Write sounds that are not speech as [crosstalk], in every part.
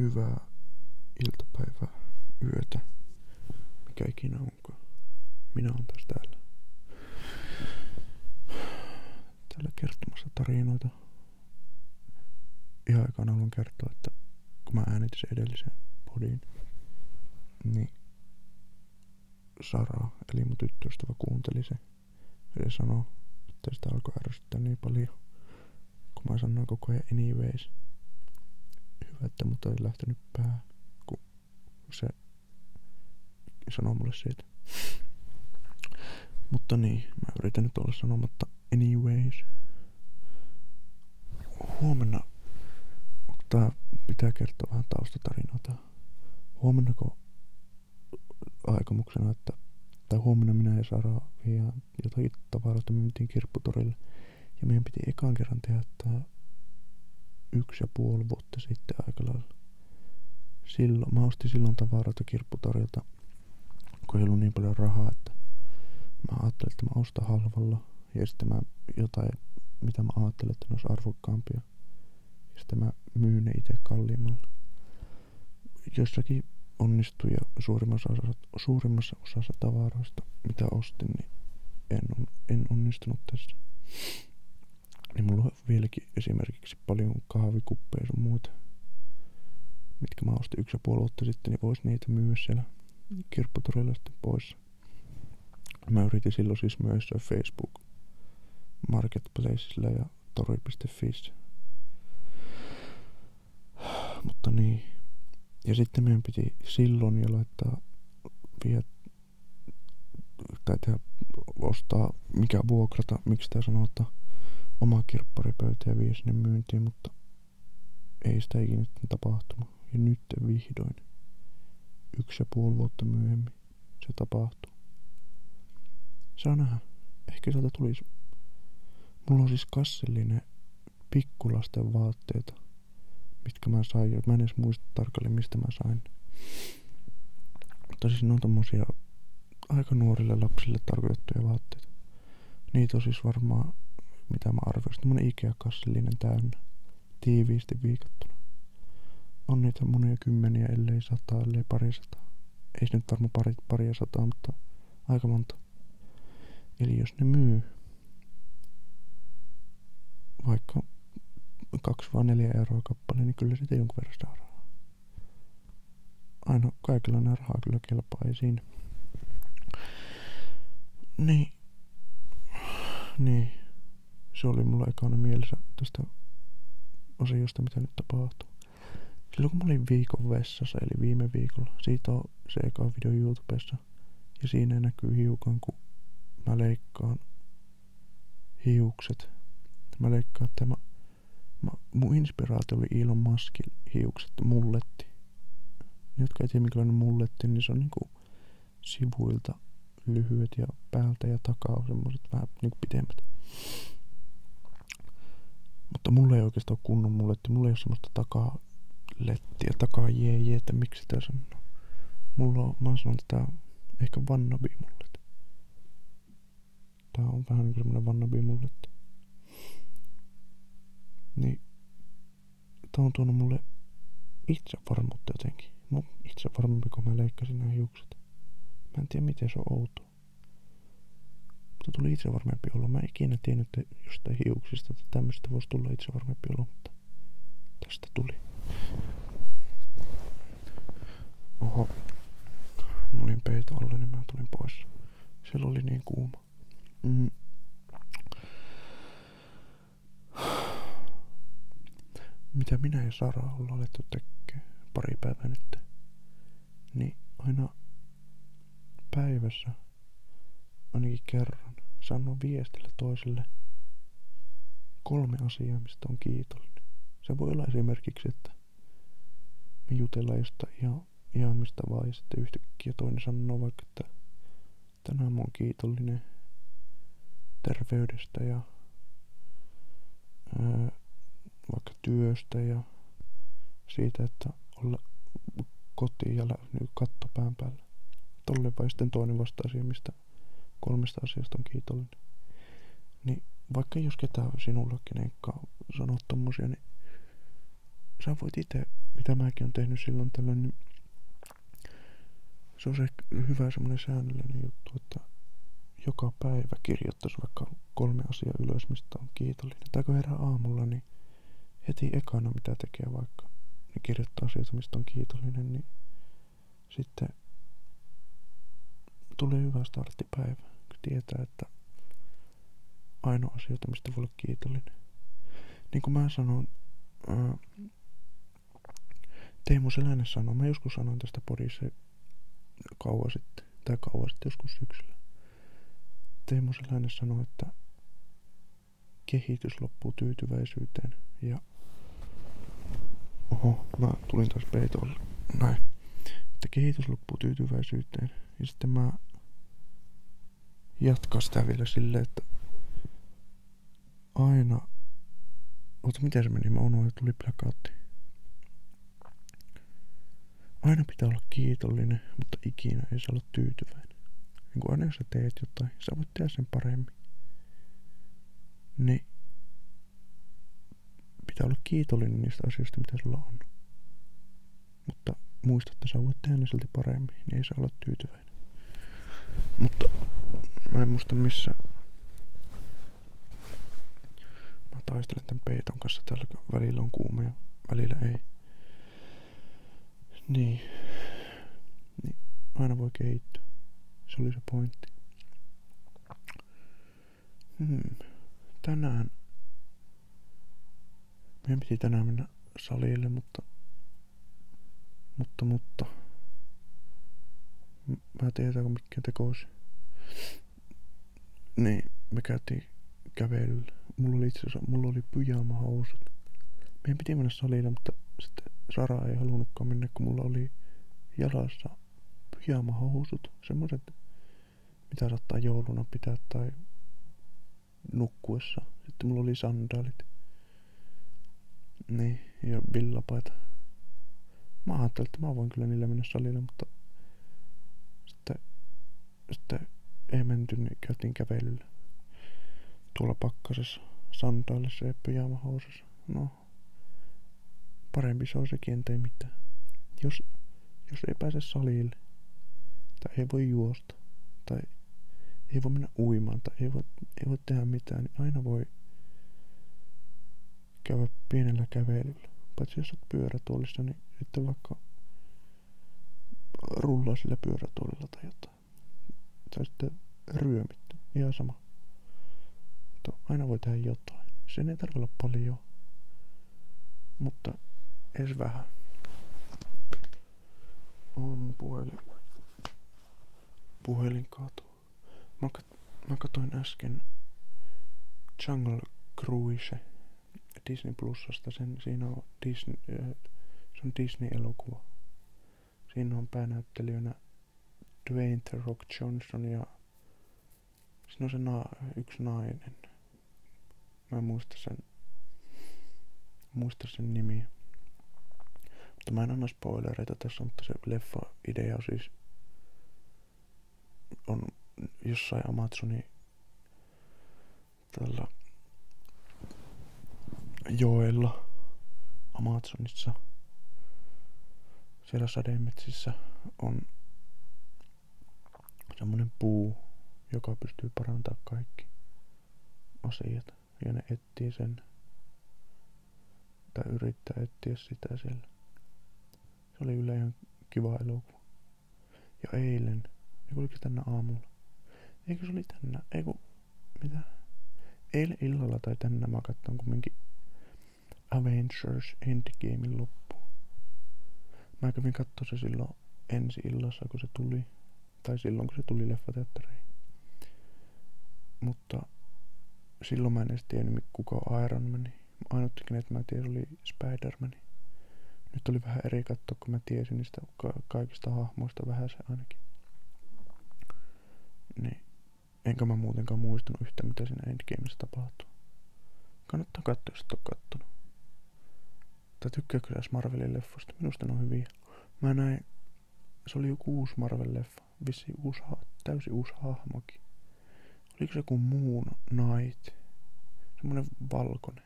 hyvää iltapäivää, yötä, mikä ikinä onkaan. Minä olen taas täällä. Täällä kertomassa tarinoita. Ihan aikaan haluan kertoa, että kun mä äänitin sen edellisen podin, niin Sara, eli mun tyttöystävä, kuunteli sen. Ja sanoi, että sitä alkoi ärsyttää niin paljon, kun mä sanoin koko ajan anyways. Että mut ei lähtenyt pää, kun se sanoi mulle siitä. Mutta niin, mä yritän nyt olla sanomatta anyways. Huomenna, tää pitää kertoa vähän taustatarinoita. Huomenna kun aikomuksena, että tai huomenna minä ja Sara ja jotain tavaroita me mentiin kirpputorille. Ja meidän piti ekan kerran tehdä tää yksi ja puoli vuotta sitten aika lailla. Silloin, mä ostin silloin tavaroita kirpputorilta, kun ei ollut niin paljon rahaa, että mä ajattelin, että mä ostan halvalla ja sitten mä jotain, mitä mä ajattelin, että ne olisi arvokkaampia. Ja sitten mä myyn ne itse kalliimmalla. Jossakin onnistui ja suurimmassa osassa, suurimmassa osassa tavaroista, mitä ostin, niin en, on, en onnistunut tässä. Niin mulla on vieläkin esimerkiksi paljon kahvikuppeja sun muuta, mitkä mä ostin yksi ja puoli vuotta sitten, niin vois niitä myydä siellä kirpputorilla sitten pois. Mä yritin silloin siis myös Facebook Marketplacella ja tori.fi. Mutta niin. Ja sitten meidän piti silloin jo laittaa vie, tai tehdä, ostaa, mikä vuokrata, miksi sitä sanotaan, oma kirpparipöytä ja vie sinne myyntiin, mutta ei sitä ikinä tapahtunut. Ja nyt vihdoin, yksi ja puoli vuotta myöhemmin, se tapahtuu. Saa nähdä. Ehkä sieltä tulisi. Mulla on siis kassillinen pikkulasten vaatteita, mitkä mä sain. Mä en edes muista tarkalleen, mistä mä sain. Mutta siis ne on tommosia aika nuorille lapsille tarkoitettuja vaatteita. Niitä on siis varmaan, mitä mä arvioisin, tämmönen Ikea-kassillinen täynnä. Tiiviisti viikattuna. On niitä monia kymmeniä, ellei sataa, ellei pari sataa. Ei se nyt varmaan pari, paria sataa, mutta aika monta. Eli jos ne myy vaikka 2 vai 4 euroa kappale, niin kyllä siitä jonkun verran saa rahaa. Aina kaikilla nämä rahaa kyllä kelpaa, ei siinä. Niin. Niin. Se oli mulla ekana mielessä tästä osiosta, mitä nyt tapahtuu. Silloin kun mä olin viikon vessassa, eli viime viikolla, siitä on se eka video YouTubessa. Ja siinä näkyy hiukan, kun mä leikkaan hiukset. Mä leikkaan tämä. Mä, mun inspiraatio oli Elon Muskin hiukset, mulletti. Ne, jotka ei tiedä minkälainen mulletti, niin se on niinku sivuilta lyhyet ja päältä ja takaa on semmoset vähän niinku pitemmät. Mutta mulla ei oikeastaan ole kunnon mulletti. Mulla ei ole semmoista takaa lettiä, takaa jee, jee että miksi sitä sanoo. Mulla on, mä sanon tätä ehkä vannabi mulle. Tää on vähän niin kuin semmonen vannabi mulle. Niin. Tää on tuonut mulle itsevarmuutta jotenkin. Mä itsevarmempi, kun mä leikkasin nämä hiukset. Mä en tiedä miten se on outo. Mutta tuli itsevarmempi olla. Mä en ikinä tiennyt että jostain hiuksista, että tämmöistä voisi tulla itsevarmempi olla, mutta tästä tuli. Oho. Mä olin peito alla, niin mä tulin pois. Siellä oli niin kuuma. Mm. Mitä minä ja Sara ollaan alettu tekemään pari päivää nyt, niin aina päivässä ainakin kerran sanon viestille toiselle kolme asiaa, mistä on kiitollinen. Se voi olla esimerkiksi, että me jutellaan jostain ihan, ihan mistä vaan ja sitten yhtäkkiä toinen sanoo vaikka, että tänään mä oon kiitollinen terveydestä ja ää, vaikka työstä ja siitä, että olla kotiin ja nyt katto pään päällä. Tolle vai sitten toinen vasta asia, mistä kolmesta asiasta on kiitollinen. Niin vaikka jos ketään sinullekin enkä sanoo tommosia, niin sä voit itse mitä mäkin on tehnyt silloin tällöin, niin se on se hyvä semmoinen säännöllinen juttu, että joka päivä kirjoittaisi vaikka kolme asiaa ylös, mistä on kiitollinen. Tai kun herää aamulla, niin heti ekana mitä tekee vaikka, niin kirjoittaa asioita, mistä on kiitollinen, niin sitten tulee hyvä startti päivä, tietää, että ainoa asioita, mistä voi olla kiitollinen. Niin kuin mä sanon, ää, Teemu Selänen sanoi, mä joskus sanoin tästä podissa kauan sitten, tai kauan sitten joskus syksyllä. Teemu Selänen sanoi, että kehitys loppuu tyytyväisyyteen ja oho, mä tulin taas peitolle. Näin. Että kehitys loppuu tyytyväisyyteen ja sitten mä jatkan sitä vielä silleen, että aina Ota, miten se meni? Mä unohdin, tuli plakaatti. Aina pitää olla kiitollinen, mutta ikinä ei saa olla tyytyväinen. Niin kun aina jos sä teet jotain, sä voit tehdä sen paremmin. Niin pitää olla kiitollinen niistä asioista, mitä sulla on. Mutta muista, että sä voit tehdä ne silti paremmin, niin ei saa olla tyytyväinen. Mutta mä en muista missä mä taistelen tämän peiton kanssa täällä, välillä on kuuma ja välillä ei. Niin. niin. Aina voi kehittyä. Se oli se pointti. Hmm. Tänään meidän piti tänään mennä salille, mutta mutta, mutta mä tiedän, kun mikä tekoisi. Niin, me käytiin kävelyllä. Mulla oli itse asiassa, mulla oli pyjama-housut. Meidän piti mennä salille, mutta sitten Sara ei halunnutkaan mennä, kun mulla oli jalassa pyjama-housut. Semmoiset, mitä saattaa jouluna pitää tai nukkuessa. Sitten mulla oli sandaalit. Niin, ja villapaita. Mä ajattelin, että mä voin kyllä niillä mennä salille, mutta sitten, sitten ei menty, niin käytiin kävelyllä. Tuolla pakkasessa, sandaalissa ja pyjamahousussa. No, parempi se on sekin, ei mitään. Jos, jos ei pääse salille, tai ei voi juosta, tai ei voi mennä uimaan, tai ei voi, ei voi tehdä mitään, niin aina voi käydä pienellä kävelyllä. Paitsi jos olet pyörätuolissa, niin sitten vaikka rullaa sillä pyörätuolilla tai jotain. Tai sitten ryömitty. Ihan sama. Mutta aina voi tehdä jotain. Sen ei tarvitse olla paljon. Mutta edes vähän. On puhelin. Puhelin katu. Mä, kat- mä katoin äsken Jungle Cruise Disney Plusasta. Sen, siinä on Disney, äh, se on Disney-elokuva. Siinä on päänäyttelijänä Dwayne The Rock Johnson ja siinä on se na- yksi nainen. Mä en muista sen, muista sen nimiä. Mutta mä en anna spoilereita tässä, mutta se leffa-idea on siis on jossain Amazonin tällä joella Amazonissa. Siellä sademetsissä on semmonen puu, joka pystyy parantamaan kaikki asiat. Ja ne etsii sen. Tai yrittää etsiä sitä siellä. Se oli kyllä ihan kiva elokuva. Ja eilen, eikö oliko tänä aamulla? Eikö se oli tänä, eikö, mitä? Eilen illalla tai tänä mä katson kumminkin Avengers Endgamein loppu. Mä kävin katsoa se silloin ensi illassa, kun se tuli. Tai silloin, kun se tuli leffateattereihin. Mutta silloin mä en edes tiennyt, kuka on Iron Man. Ainut, että mä tiesin, oli Spider-Man. Nyt oli vähän eri katsoa, kun mä tiesin niistä ka- kaikista hahmoista vähän se ainakin. Niin. Enkä mä muutenkaan muistanut yhtä, mitä siinä Endgameissa tapahtuu. Kannattaa katsoa, jos et ole kattonut. Tai tykkääkö sä Marvelin leffosta? Minusta ne on hyviä. Mä näin, se oli joku uusi Marvel-leffa. Vissi uusi, täysin uusi hahmokin. Oliko se joku Moon Knight? Semmonen valkoinen.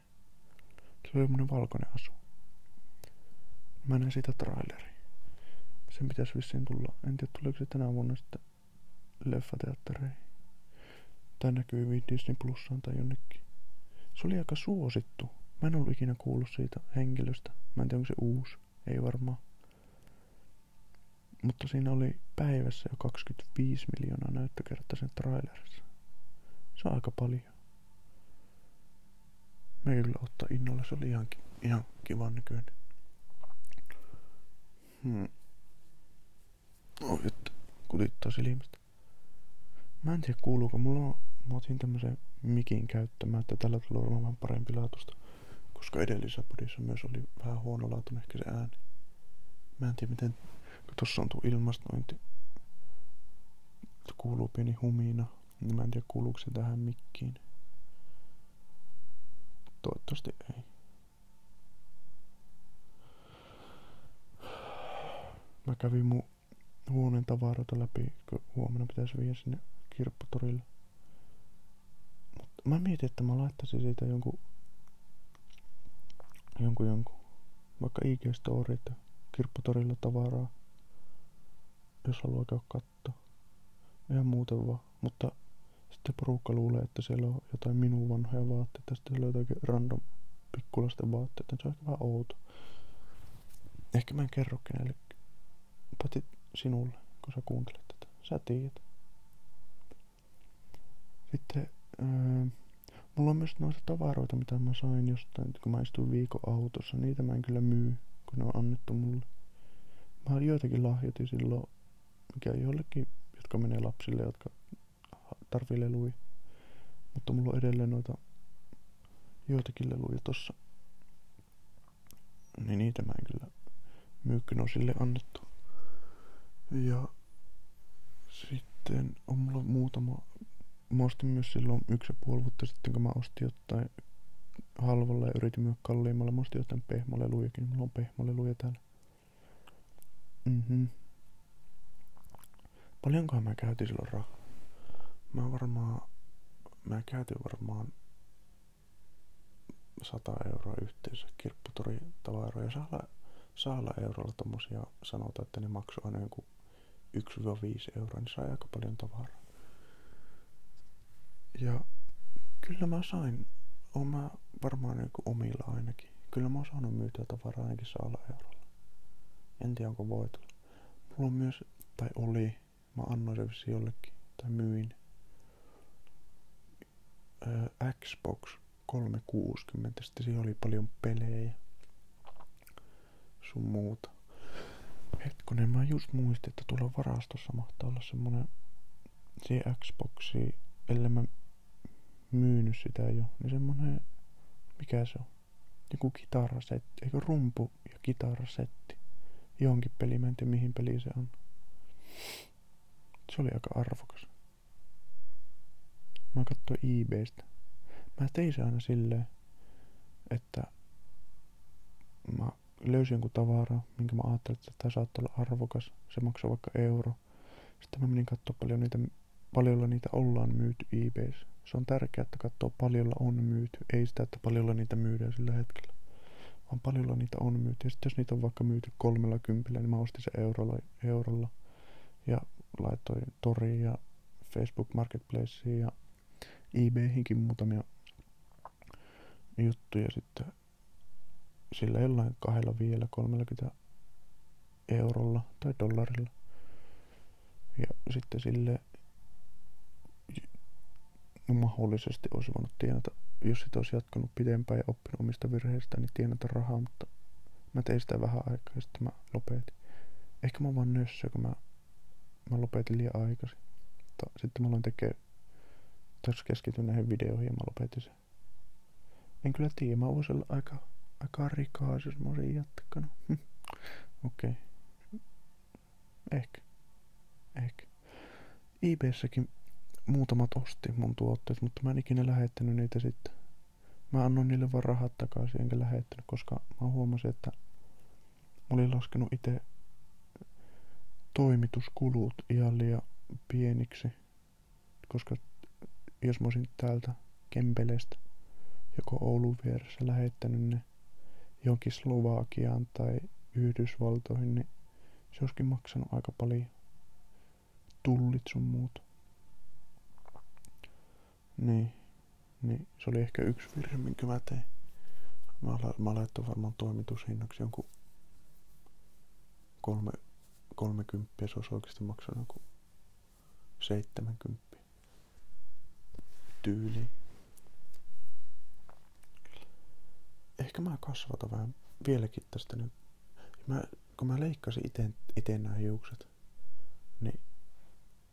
Se oli semmonen valkoinen asu. Mä näin siitä traileri. Sen pitäisi vissiin tulla. En tiedä tuleeko se tänä vuonna sitten leffateattereihin. Tai näkyy Disney Plussaan tai jonnekin. Se oli aika suosittu. Mä en ollut ikinä kuullut siitä henkilöstä. Mä en tiedä onko se uusi. Ei varmaan. Mutta siinä oli päivässä jo 25 miljoonaa näyttökertaa sen trailerissa. Se on aika paljon. Me kyllä ottaa innolla, se oli ihan, ihan kivan näköinen. Hmm. Oh, että kutittaa silmistä. Mä en tiedä kuuluuko, mulla on, mä otin tämmösen mikin käyttämään, että tällä tulee olemaan vähän parempi laatusta. Koska edellisessä podissa myös oli vähän huonolaatuinen ehkä se ääni. Mä en tiedä miten, tossa on tuo ilmastointi, kuuluu pieni humina, niin mä en tiedä kuuluuko se tähän mikkiin. Toivottavasti ei. Mä kävin mun huoneen tavaroita läpi, kun huomenna pitäisi viedä sinne kirpputorille. Mutta mä mietin, että mä laittaisin siitä jonkun, jonkun, jonkun vaikka IG-story, että kirpputorilla tavaraa, jos haluaa käydä katsoa. Ihan muuten vaan, mutta sitten porukka luulee, että siellä on jotain minun vanhoja vaatteita, sitten jotakin random pikkulasten vaatteita, se on ehkä vähän outo. Ehkä mä en kerro kenellekään. Paitsi sinulle, kun sä kuuntelet tätä. Sä tiedät. Sitten öö, mulla on myös noita tavaroita, mitä mä sain jostain, kun mä istuin viikon autossa. Niitä mä en kyllä myy, kun ne on annettu mulle. Mä joitakin lahjoitin silloin, mikä jollekin, jotka menee lapsille, jotka tarvii leluja. Mutta mulla on edelleen noita joitakin leluja tossa. Niin niitä mä en kyllä myy, kun on sille annettu. Ja sitten on mulla muutama, mä ostin myös silloin yksi ja puoli vuotta sitten, kun mä ostin jotain halvalla ja yritin myydä kalliimmalla. Mä ostin jotain pehmolelujakin, mulla on pehmoleluja täällä. Mhm. Paljonkohan mä käytin silloin rahaa? Mä varmaan, mä käytin varmaan 100 euroa yhteensä kirpputori tavaroja. Saalla, saalla eurolla tommosia sanotaan, että ne maksoi aina joku 1-5 euroa, niin sai aika paljon tavaraa. Ja kyllä mä sain, oon mä varmaan niin omilla ainakin. Kyllä mä oon saanut myytyä tavaraa ainakin saalla eurolla. En tiedä onko voitolla. Mulla on myös, tai oli, mä annoin se jollekin, tai myin. Öö, Xbox 360, sitten siellä oli paljon pelejä sun muuta. Hetkonen, mä just muistin, että tuolla varastossa mahtaa olla semmonen se Xboxi, ellei mä myynyt sitä jo, niin semmonen, mikä se on? Joku kitarasetti, eikö rumpu ja kitarasetti. Johonkin peliin, mä en tiedä mihin peli se on. Se oli aika arvokas. Mä katsoin eBaystä. Mä tein se aina silleen, että mä löysin jonkun tavaraa, minkä mä ajattelin, että tämä saattaa olla arvokas. Se maksaa vaikka euro. Sitten mä menin katsoa paljon niitä, paljolla niitä ollaan myyty eBayssä. Se on tärkeää, että katsoo paljolla on myyty. Ei sitä, että paljolla niitä myydään sillä hetkellä. Vaan paljolla niitä on myyty. Ja sitten jos niitä on vaikka myyty kolmella kympillä, niin mä ostin se eurolla, eurolla. Ja laitoin toriin ja Facebook Marketplaceen ja eBayhinkin muutamia juttuja sitten sillä jollain kahdella vielä 30 eurolla tai dollarilla. Ja sitten sille mahdollisesti olisi voinut tienata, jos sitä olisi jatkanut pidempään ja oppinut omista virheistä, niin tienata rahaa, mutta mä tein sitä vähän aikaa ja sitten mä lopetin. Ehkä mä vaan nössö, kun mä, mä lopetin liian aikaisin. Sitten mä aloin tekemään, tässä keskityn näihin videoihin ja mä lopetin sen. En kyllä tiedä, mä voisin olla aika aika rikas, jos mä olisin jatkanut. [laughs] Okei. Okay. Ehkä. Ehkä. eBayssäkin muutamat osti mun tuotteet, mutta mä en ikinä lähettänyt niitä sitten. Mä annoin niille vaan rahat takaisin enkä lähettänyt, koska mä huomasin, että mä olin laskenut itse toimituskulut ihan liian pieniksi, koska jos mä olisin täältä Kempelestä joko Oulun vieressä lähettänyt ne jonkin Slovakiaan tai Yhdysvaltoihin, niin se olisikin maksanut aika paljon tullit sun muut. Niin, niin se oli ehkä yksi virhe, minkä mä tein. Mä, mä varmaan toimitushinnaksi jonkun kolme, kolmekymppiä, se olisi oikeasti maksanut joku seitsemänkymppiä tyyliin. Ehkä mä kasvatan vähän vieläkin tästä nyt. Mä, kun mä leikkasin ite, ite nämä hiukset, niin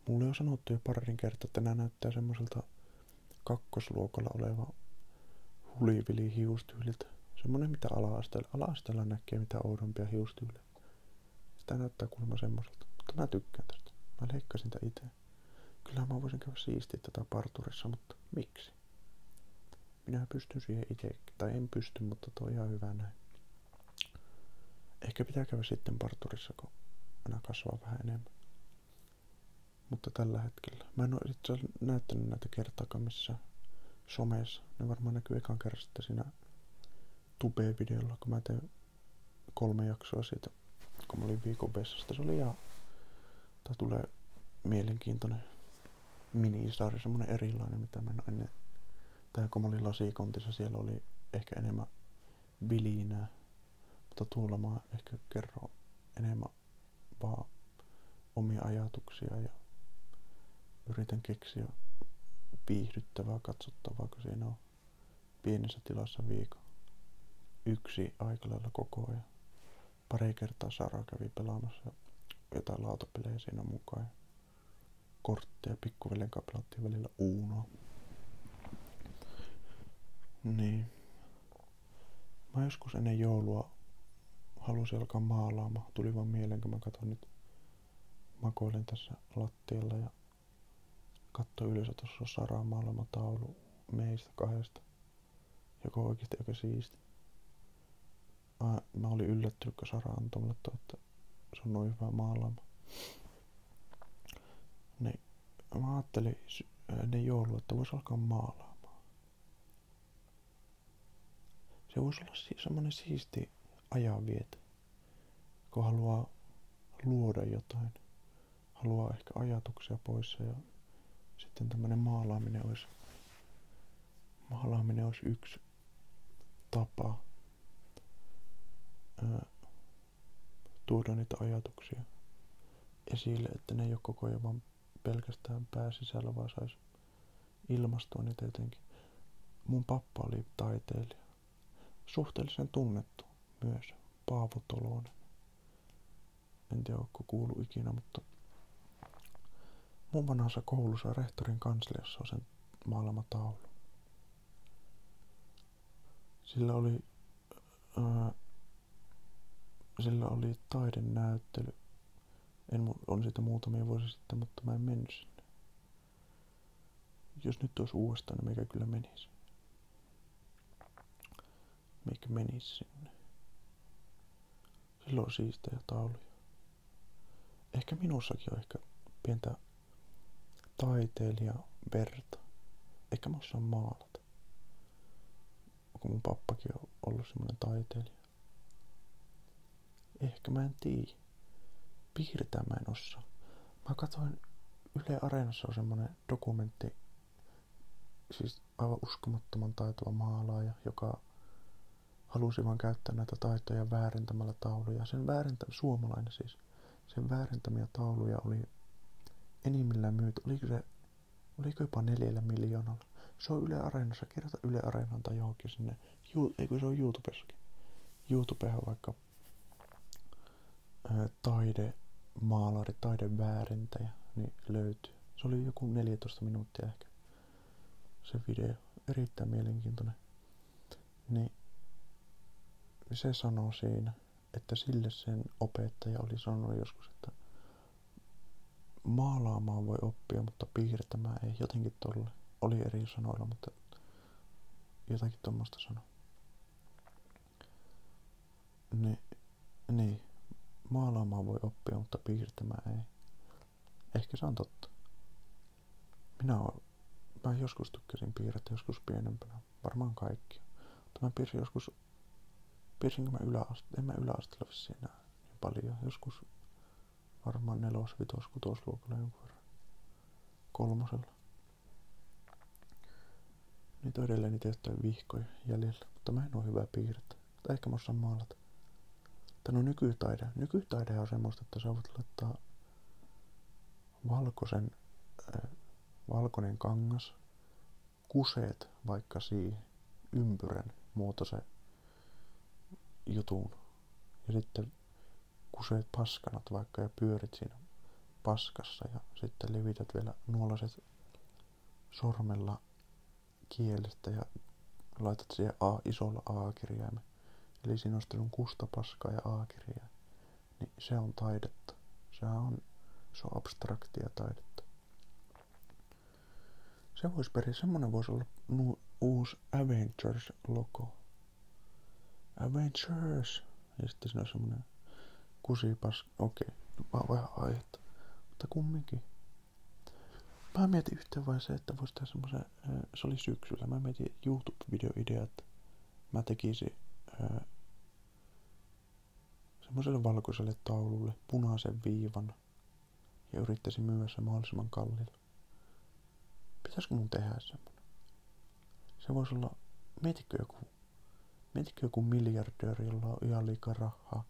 mulle on sanottu jo parin kertaa, että nämä näyttää semmoiselta kakkosluokalla oleva hulivili hiustyyliltä. Semmonen mitä ala-asteella, ala-asteella näkee mitä oudompia hiustyylejä. Sitä näyttää kuulemma semmoiselta. Mutta mä tykkään tästä. Mä leikkasin tätä itse. Kyllä mä voisin käydä siistiä tätä parturissa, mutta miksi? Minä pystyn siihen itse, tai en pysty, mutta tuo on ihan hyvä näin. Ehkä pitää käydä sitten parturissa, kun minä kasvaa vähän enemmän. Mutta tällä hetkellä. Mä en ole itse näyttänyt näitä kertaakaan missä somessa. Ne varmaan näkyy ekan kerran sitten siinä Tube-videolla, kun mä tein kolme jaksoa siitä, kun mä olin viikon vessasta. Se oli ihan, tää tulee mielenkiintoinen minisarja, semmonen erilainen, mitä mä en ennen. Tai kun mä olin lasikontissa, siellä oli ehkä enemmän vilinää. Mutta tuolla mä ehkä kerron enemmän vaan omia ajatuksia ja yritän keksiä viihdyttävää, katsottavaa, kun siinä on pienessä tilassa viikon. Yksi aika lailla koko ajan. Pari kertaa Sara kävi pelaamassa jotain lautapelejä siinä mukaan. Kortteja pikkuvelen kanssa välillä Uunoa. Niin. Mä joskus ennen joulua halusin alkaa maalaamaan. Tuli vaan mieleen, kun mä katson nyt makoilen tässä lattialla ja katsoin ylös, tuossa on Saran maalama taulu meistä kahdesta, joka on oikeasti aika siisti. Mä, mä olin yllättynyt, kun Sara antoi mulle toi, että se on noin hyvä maalaama. Niin mä ajattelin ennen joulua, että vois alkaa maalaamaan. Se voisi olla semmoinen siisti ajanvieto, kun haluaa luoda jotain. Haluaa ehkä ajatuksia pois ja sitten tämmöinen maalaaminen olisi, maalaaminen olisi yksi tapa ää, tuoda niitä ajatuksia esille, että ne ei ole koko ajan vaan pelkästään pääsisällä, vaan saisi ilmastoa niitä jotenkin. Mun pappa oli taiteilija. Suhteellisen tunnettu myös, Paavo Tolonen. En tiedä, onko kuulu ikinä, mutta mun vanhassa koulussa rehtorin kansliassa on sen maalama taulu. Sillä oli, ää, sillä oli taidenäyttely. En, on siitä muutamia vuosia sitten, mutta mä en mennyt sinne. Jos nyt olisi uudestaan, niin mikä kyllä menisi. Mikä menisi sinne. Silloin siistejä tauluja. Ehkä minussakin on ehkä pientä taiteilija verta. Ehkä mä osaan maalata. Kun mun pappakin on ollut semmonen taiteilija. Ehkä mä en tiedä. Piirtää mä en osaa. Mä katsoin Yle Areenassa on semmonen dokumentti, siis aivan uskomattoman taitava maalaaja, joka halusi vaan käyttää näitä taitoja väärentämällä tauluja. Sen väärentä, suomalainen siis, sen väärentämiä tauluja oli enimmillään myyty, oliko se, oliko jopa neljällä miljoonalla. Se on Yle Areenassa, kirjoita Yle Areenan tai johonkin sinne, Ju, eikö se on YouTubessakin. YouTubehan vaikka taide, maalari, taideväärentäjä, niin löytyy. Se oli joku 14 minuuttia ehkä se video. Erittäin mielenkiintoinen. Niin se sanoo siinä, että sille sen opettaja oli sanonut joskus, että maalaamaan voi oppia, mutta piirtämään ei. Jotenkin tolle. Oli eri sanoilla, mutta jotakin tuommoista sano. Niin, niin, maalaamaan voi oppia, mutta piirtämään ei. Ehkä se on totta. Minä olen, mä joskus tykkäsin piirrettä, joskus pienempänä. Varmaan kaikki. Mutta mä piirsin joskus Piirsinkö mä yläaste, en mä yläasteella enää niin paljon. Joskus varmaan nelos, vitos, kutosluokalla jonkun verran. Kolmosella. Niitä on edelleen niitä vihkoja jäljellä, mutta mä en oo hyvä piirtää. Tai ehkä mä osaan maalata. Tai no nykytaide. Nykytaide on semmoista, että sä voit laittaa valkoisen, äh, valkoinen kangas, kuseet vaikka siihen, ympyrän muotoisen jutun. Ja sitten kuseet paskanat vaikka ja pyörit siinä paskassa ja sitten levität vielä nuolaset sormella kielestä ja laitat siihen A, isolla A-kirjaimen. Eli siinä on kusta, paskaa ja A-kirjain. Niin se on taidetta. Se on, se on abstraktia taidetta. Se voisi peri, semmonen voisi olla nu, uusi Avengers-logo. Avengers! Ja sitten siinä on semmonen kusipas, okei, okay. vähän aihetta. Mutta kumminkin. Mä mietin yhteen vaiheeseen, että voisi tehdä semmoisen, se oli syksyllä, mä mietin YouTube-videoidea, että mä tekisin semmoiselle valkoiselle taululle punaisen viivan ja yrittäisin myydä se mahdollisimman kallilla. Pitäisikö mun tehdä semmonen? Se voisi olla, mietitkö joku, mietitkö joku miljardööri, jolla on ihan liikaa rahaa,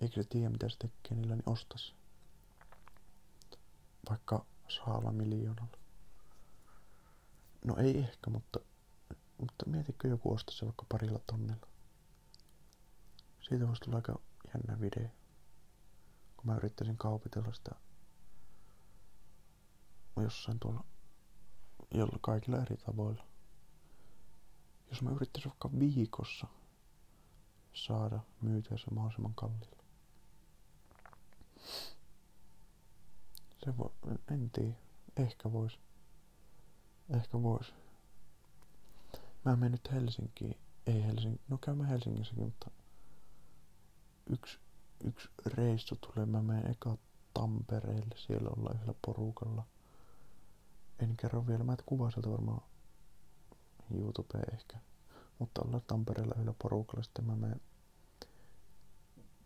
eikä se tiedä mitä se tekee niillä, niin ostas. Vaikka saalla miljoonalla. No ei ehkä, mutta, mutta mietitkö joku ostaa se vaikka parilla tonnilla. Siitä voisi tulla aika jännä video. Kun mä yrittäisin kaupitella sitä jossain tuolla jolla kaikilla eri tavoilla. Jos mä yrittäisin vaikka viikossa saada myytyä se mahdollisimman kalliilla. Se voi, en tiedä. Ehkä vois. Ehkä vois. Mä menen nyt Helsinkiin. Ei Helsinki. No käymään Helsingissäkin, mutta yksi, yksi reissu tulee. Mä menen eka Tampereelle. Siellä ollaan yhdellä porukalla. En kerro vielä. Mä et kuvaa sieltä varmaan YouTubeen ehkä. Mutta ollaan Tampereella yhdellä porukalla. Sitten mä menen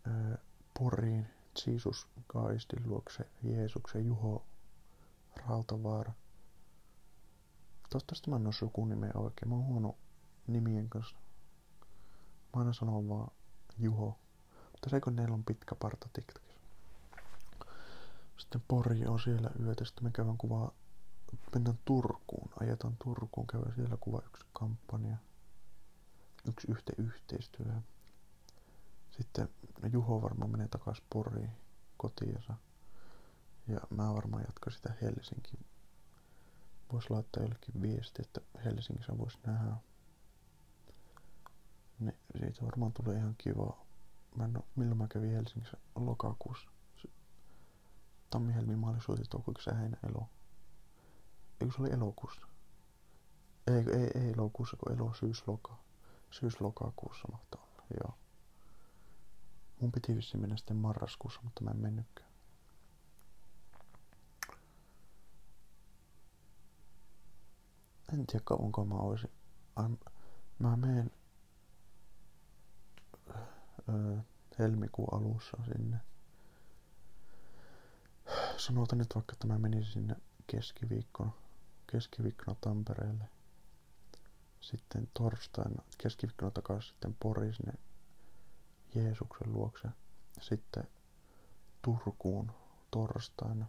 ää, Poriin Jesus Kaistin luokse Jeesuksen Juho Rautavaara. Toivottavasti mä en ole sukunimeä oikein. Mä oon huono nimien kanssa. Mä aina sanon vaan Juho. Mutta se kun neillä on pitkä parta TikTokissa. Sitten Pori on siellä yötä. Sitten me käydään kuvaa. Mennään Turkuun. Ajetaan Turkuun. Käydään siellä kuva yksi kampanja. Yksi yhte yhteistyö. Sitten Juho varmaan menee takaisin Poriin kotiinsa. Ja mä varmaan jatkan sitä Helsinkiin. Vois laittaa jollekin viesti, että Helsingissä vois nähdä. Ne, siitä varmaan tulee ihan kiva. Mä en milloin mä kävin Helsingissä lokakuussa. Tammi, helmi, maalisuuti, toukokuussa, heinä, elo. Eikö se oli elokuussa? Ei, ei, ei elokuussa, kun elo syys, loka. Syys, lokakuussa mahtaa olla, joo. Mun piti vissiin mennä sitten marraskuussa, mutta mä en mennytkään. En tiedä kauanko mä olisin. Mä menen helmikuun alussa sinne. Sanotaan nyt vaikka, että mä menisin sinne keskiviikkona, keskiviikkona Tampereelle. Sitten torstaina, keskiviikkona takaisin sitten Pori sinne Jeesuksen luokse sitten Turkuun torstaina.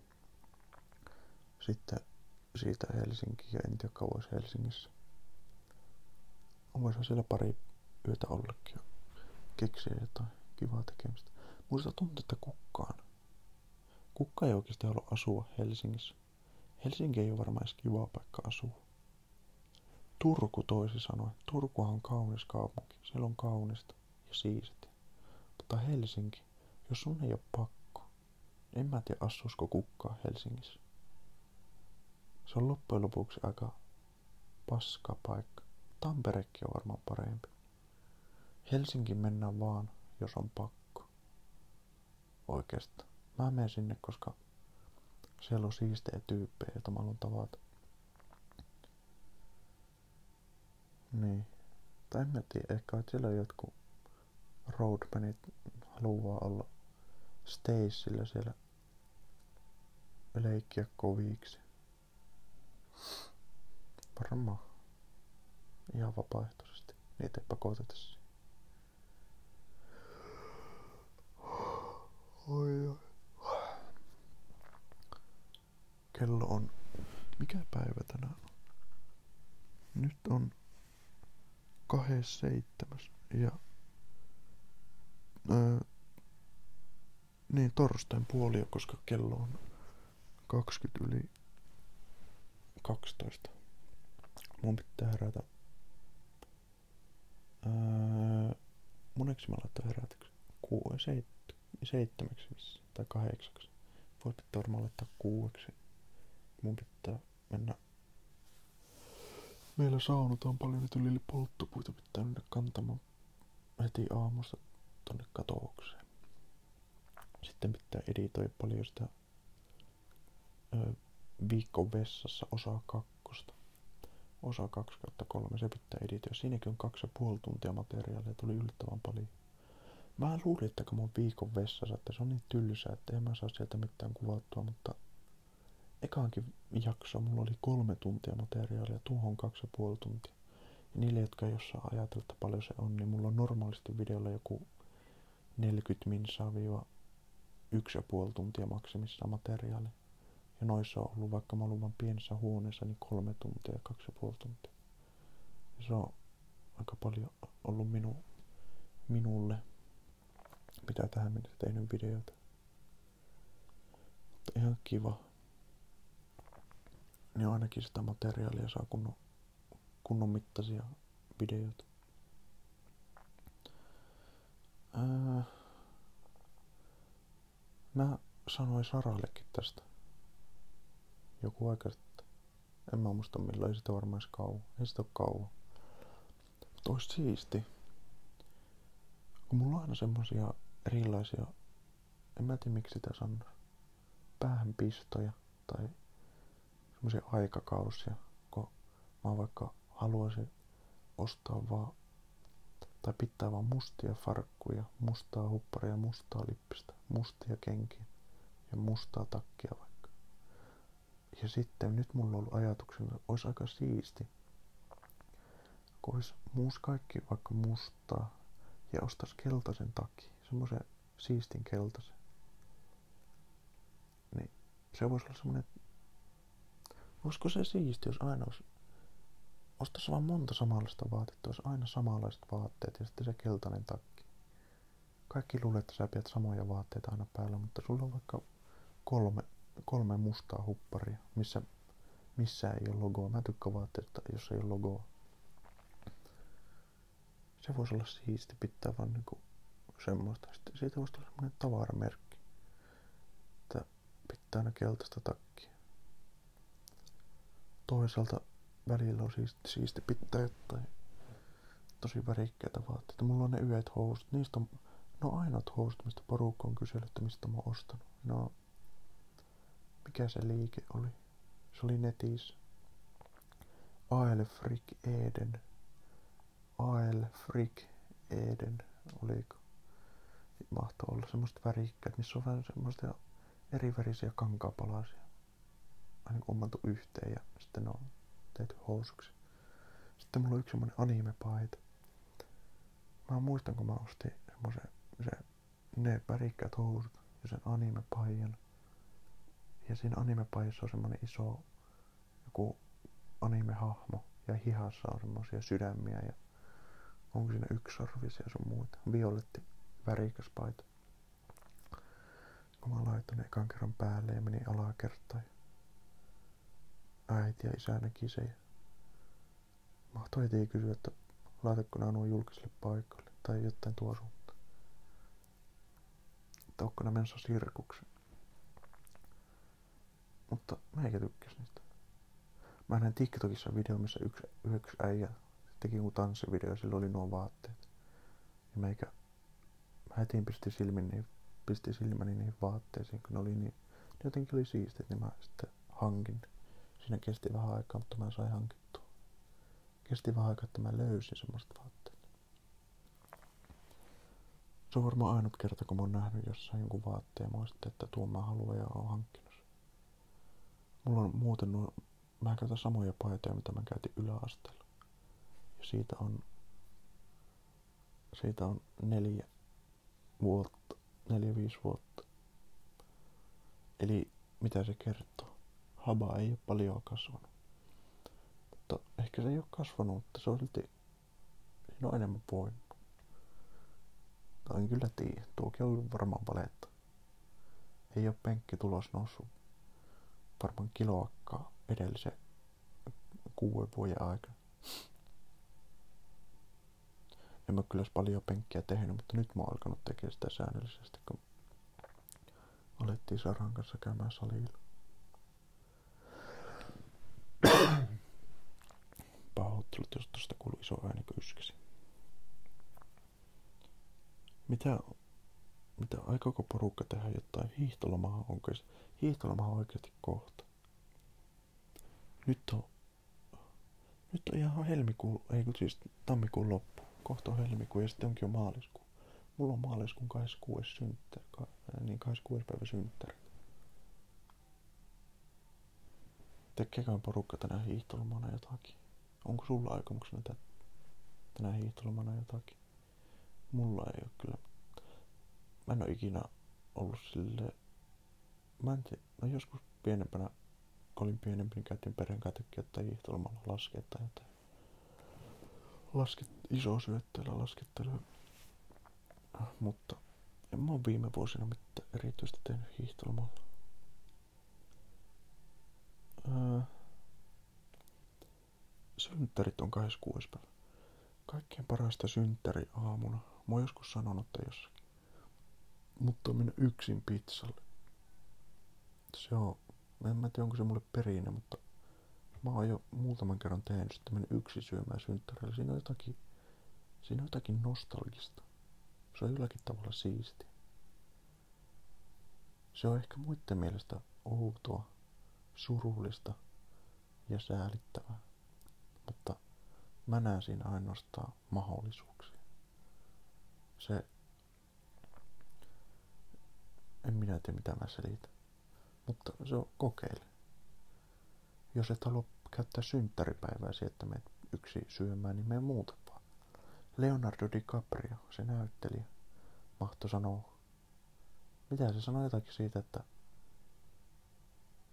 Sitten siitä Helsinkiin ja en tiedä kauan Helsingissä. Voisi siellä pari yötä ollakin keksiä jotain kivaa tekemistä. Muista tuntuu, että kukkaan. Kukka ei oikeasti halua asua Helsingissä. Helsinki ei ole varmaan edes kiva paikka asua. Turku toisi sanoen. Turkuhan on kaunis kaupunki. Siellä on kaunista ja siistiä. Mutta Helsinki, jos sun ei ole pakko, en mä tiedä asuusko kukkaa Helsingissä. Se on loppujen lopuksi aika paska paikka. Tamperekin on varmaan parempi. Helsinki mennään vaan, jos on pakko. Oikeastaan. Mä menen sinne, koska siellä on siistejä tyyppejä, joita mä haluan tavata. Niin. Tai en mä tiedä, ehkä että siellä jotkut roadmanit haluaa olla Stacella siellä leikkiä koviksi. Varmaan. Ihan vapaaehtoisesti. Niitä ei pakoteta siihen. Oi, oi. Kello on... Mikä päivä tänään on? Nyt on 27. Ja... Öö, niin, torstain puolia, koska kello on 20 yli 12. Mun pitää herätä. Öö, moneksi mä laittaa herätäksi? Kuue, seit, seitsemäksi tai kahdeksaksi. Voi pitää varmaan laittaa kuueksi. Mun pitää mennä Meillä saunotaan paljon nyt yli polttopuita pitää mennä kantamaan heti aamusta tonne katoukseen. Sitten pitää editoida paljon sitä ö, viikon vessassa osaa kakkosta. Osa 2 kautta 3, se pitää editoida. Siinäkin on kaksi ja puoli tuntia materiaalia, tuli yllättävän paljon. Mä luulin, että kun oon viikon vessassa, että se on niin tylsää, että en mä saa sieltä mitään kuvattua, mutta ekaankin jakso mulla oli kolme tuntia materiaalia, tuohon kaksi ja puoli tuntia. Ja niille, jotka ei osaa ajatella, että paljon se on, niin mulla on normaalisti videolla joku 40 minsaa viiva yksi ja puoli tuntia maksimissaan materiaalia. Ja noissa on ollut, vaikka mä olen pienessä huoneessa, niin kolme tuntia ja kaksi ja puoli tuntia. Ja se on aika paljon ollut minu, minulle, mitä tähän mennessä tehnyt videoita. Mutta ihan kiva. Niin ainakin sitä materiaalia saa kunnon, kunnon mittaisia videoita. Ää, mä sanoin Sarallekin tästä joku aika sitten. En mä muista milloin, ei sitä varmaan edes kauan. Ei sitä ole kauan. Mutta olisi siisti. Kun mulla on aina semmosia erilaisia, en mä tiedä miksi sitä sanoo, päähänpistoja tai semmoisia aikakausia, kun mä vaikka haluaisin ostaa vaan tai pitää vaan mustia farkkuja, mustaa hupparia, mustaa lippistä, mustia kenkiä ja mustaa takkia vaikka. Ja sitten nyt mulla on ollut ajatuksena, että olisi aika siisti, kun olisi muus kaikki vaikka mustaa ja ostaisi keltaisen takia, semmoisen siistin keltaisen. Niin se voisi olla semmoinen, olisiko se siisti, jos aina olisi, ostaisi vaan monta samanlaista vaatetta, olisi aina samanlaiset vaatteet ja sitten se keltainen takki. Kaikki luulee, että sä pidät samoja vaatteita aina päällä, mutta sulla on vaikka kolme kolme mustaa hupparia, missä, missä ei ole logoa. Mä tykkään vaatteesta, jos ei ole logoa. Se voisi olla siisti pitää vaan niinku semmoista. Sitten siitä voisi olla semmoinen tavaramerkki. Että pitää aina keltaista takkia. Toisaalta välillä on siisti, siisti pitää jotain tosi värikkäitä vaatteita. Mulla on ne yöt housut. Niistä on, no ainoat housut, mistä porukka on kysellyt, että mistä mä oon ostanut. No mikä se liike oli? Se oli netissä. AL Frick Eden. AL Frick Eden, oliko? Mahtoi olla semmoista värikkäät, missä on vähän semmoista eri värisiä kankaapalasia. Aina kummantu yhteen ja sitten ne on tehty housuksi. Sitten mulla on yksi semmonen anime-paita. Mä muistan, kun mä ostin semmoisen, se, ne värikkäät housut ja sen anime-paijan. Ja siinä animepajassa on semmonen iso joku animehahmo ja hihassa on semmosia sydämiä ja onko siinä yksisorvisia sun muuta. Violetti värikäs paita. Kun mä laitoin ekan kerran päälle ja menin alakertaan. Äiti ja isä näki sen. Mahtoi heti kysyä, että laitatko nämä nuo julkiselle paikalle tai jotain tuo suuntaan. Että onko nämä menossa sirkuksi. Mutta meikä tykkäs niistä. Mä näin TikTokissa video, missä yksi, yksi äijä teki joku tanssivideo ja sillä oli nuo vaatteet. Ja meikä, mä heti pisti, silmin, niin, pisti silmäni niihin vaatteisiin, kun ne oli niin, ne jotenkin oli siistit, niin mä sitten hankin. Siinä kesti vähän aikaa, mutta mä sain hankittua. Kesti vähän aikaa, että mä löysin semmoista vaatteet. Se on varmaan ainut kerta, kun mä oon nähnyt jossain jonkun vaatteen muista, että tuon mä haluan ja oon hankkinut. Mulla on muuten nuo, mä käytän samoja paitoja, mitä mä käytin yläasteella. Ja siitä on, siitä on neljä vuotta, neljä viisi vuotta. Eli mitä se kertoo? Haba ei ole paljon kasvanut. Mutta ehkä se ei ole kasvanut, mutta se on silti, siinä on enemmän voinut. Tai en kyllä tiedä, tuokin on varmaan valetta. Ei ole penkki tulos noussut varmaan kiloakkaa edellisen kuuden vuoden aikana. En mä kyllä paljon penkkiä tehnyt, mutta nyt mä oon alkanut tekemään sitä säännöllisesti, kun alettiin Saran kanssa käymään salilla. [coughs] Pahoittelut, jos tosta kuului iso ääni, kun yskäsi. Mitä, mitä aikooko porukka tehdä jotain hiihtolomaa onko hiihtolomaa oikeasti kohta? Nyt on, nyt on ihan helmikuun, ei kun siis tammikuun loppu. Kohta on helmikuu ja sitten onkin jo maaliskuu. Mulla on maaliskuun 26. synttäri, niin 26. päivä synttäri. Tekeekään porukka tänään hiihtolomana jotakin? Onko sulla aikomuksena tänään hiihtolomana jotakin? Mulla ei ole kyllä. Mä en ole ikinä ollut sille... Mä en tiedä. No joskus pienempänä, kun olin pienempi, niin käytiin perheen kanssa tai hiihtolomalla laskea tai jotain. Lasket, iso syötteellä laskettelu. Mutta en mä ole viime vuosina mitään erityisesti tehnyt hiihtolomalla. Öö, synttärit on 26. päivä. Kaikkein parasta synttäri aamuna. Mä oon joskus sanonut, että jossakin. Mutta minä yksin pizzalle. Se on, en mä tiedä onko se mulle perinne, mutta mä oon jo muutaman kerran tehnyt mennä yksin syömään synttärillä. Siinä on jotakin, siinä on jotakin nostalgista. Se on jollakin tavalla siisti. Se on ehkä muiden mielestä outoa, surullista ja säälittävää. Mutta mä näen siinä ainoastaan mahdollisuuksia. Se... En minä tiedä mitä mä selitän. Mutta se on kokeile. Jos et halua käyttää synttäripäivää siihen, että menet yksi syömään, niin mene muuta vaan. Leonardo DiCaprio, se näyttelijä, mahto sanoa. Mitä se sanoi jotakin siitä, että...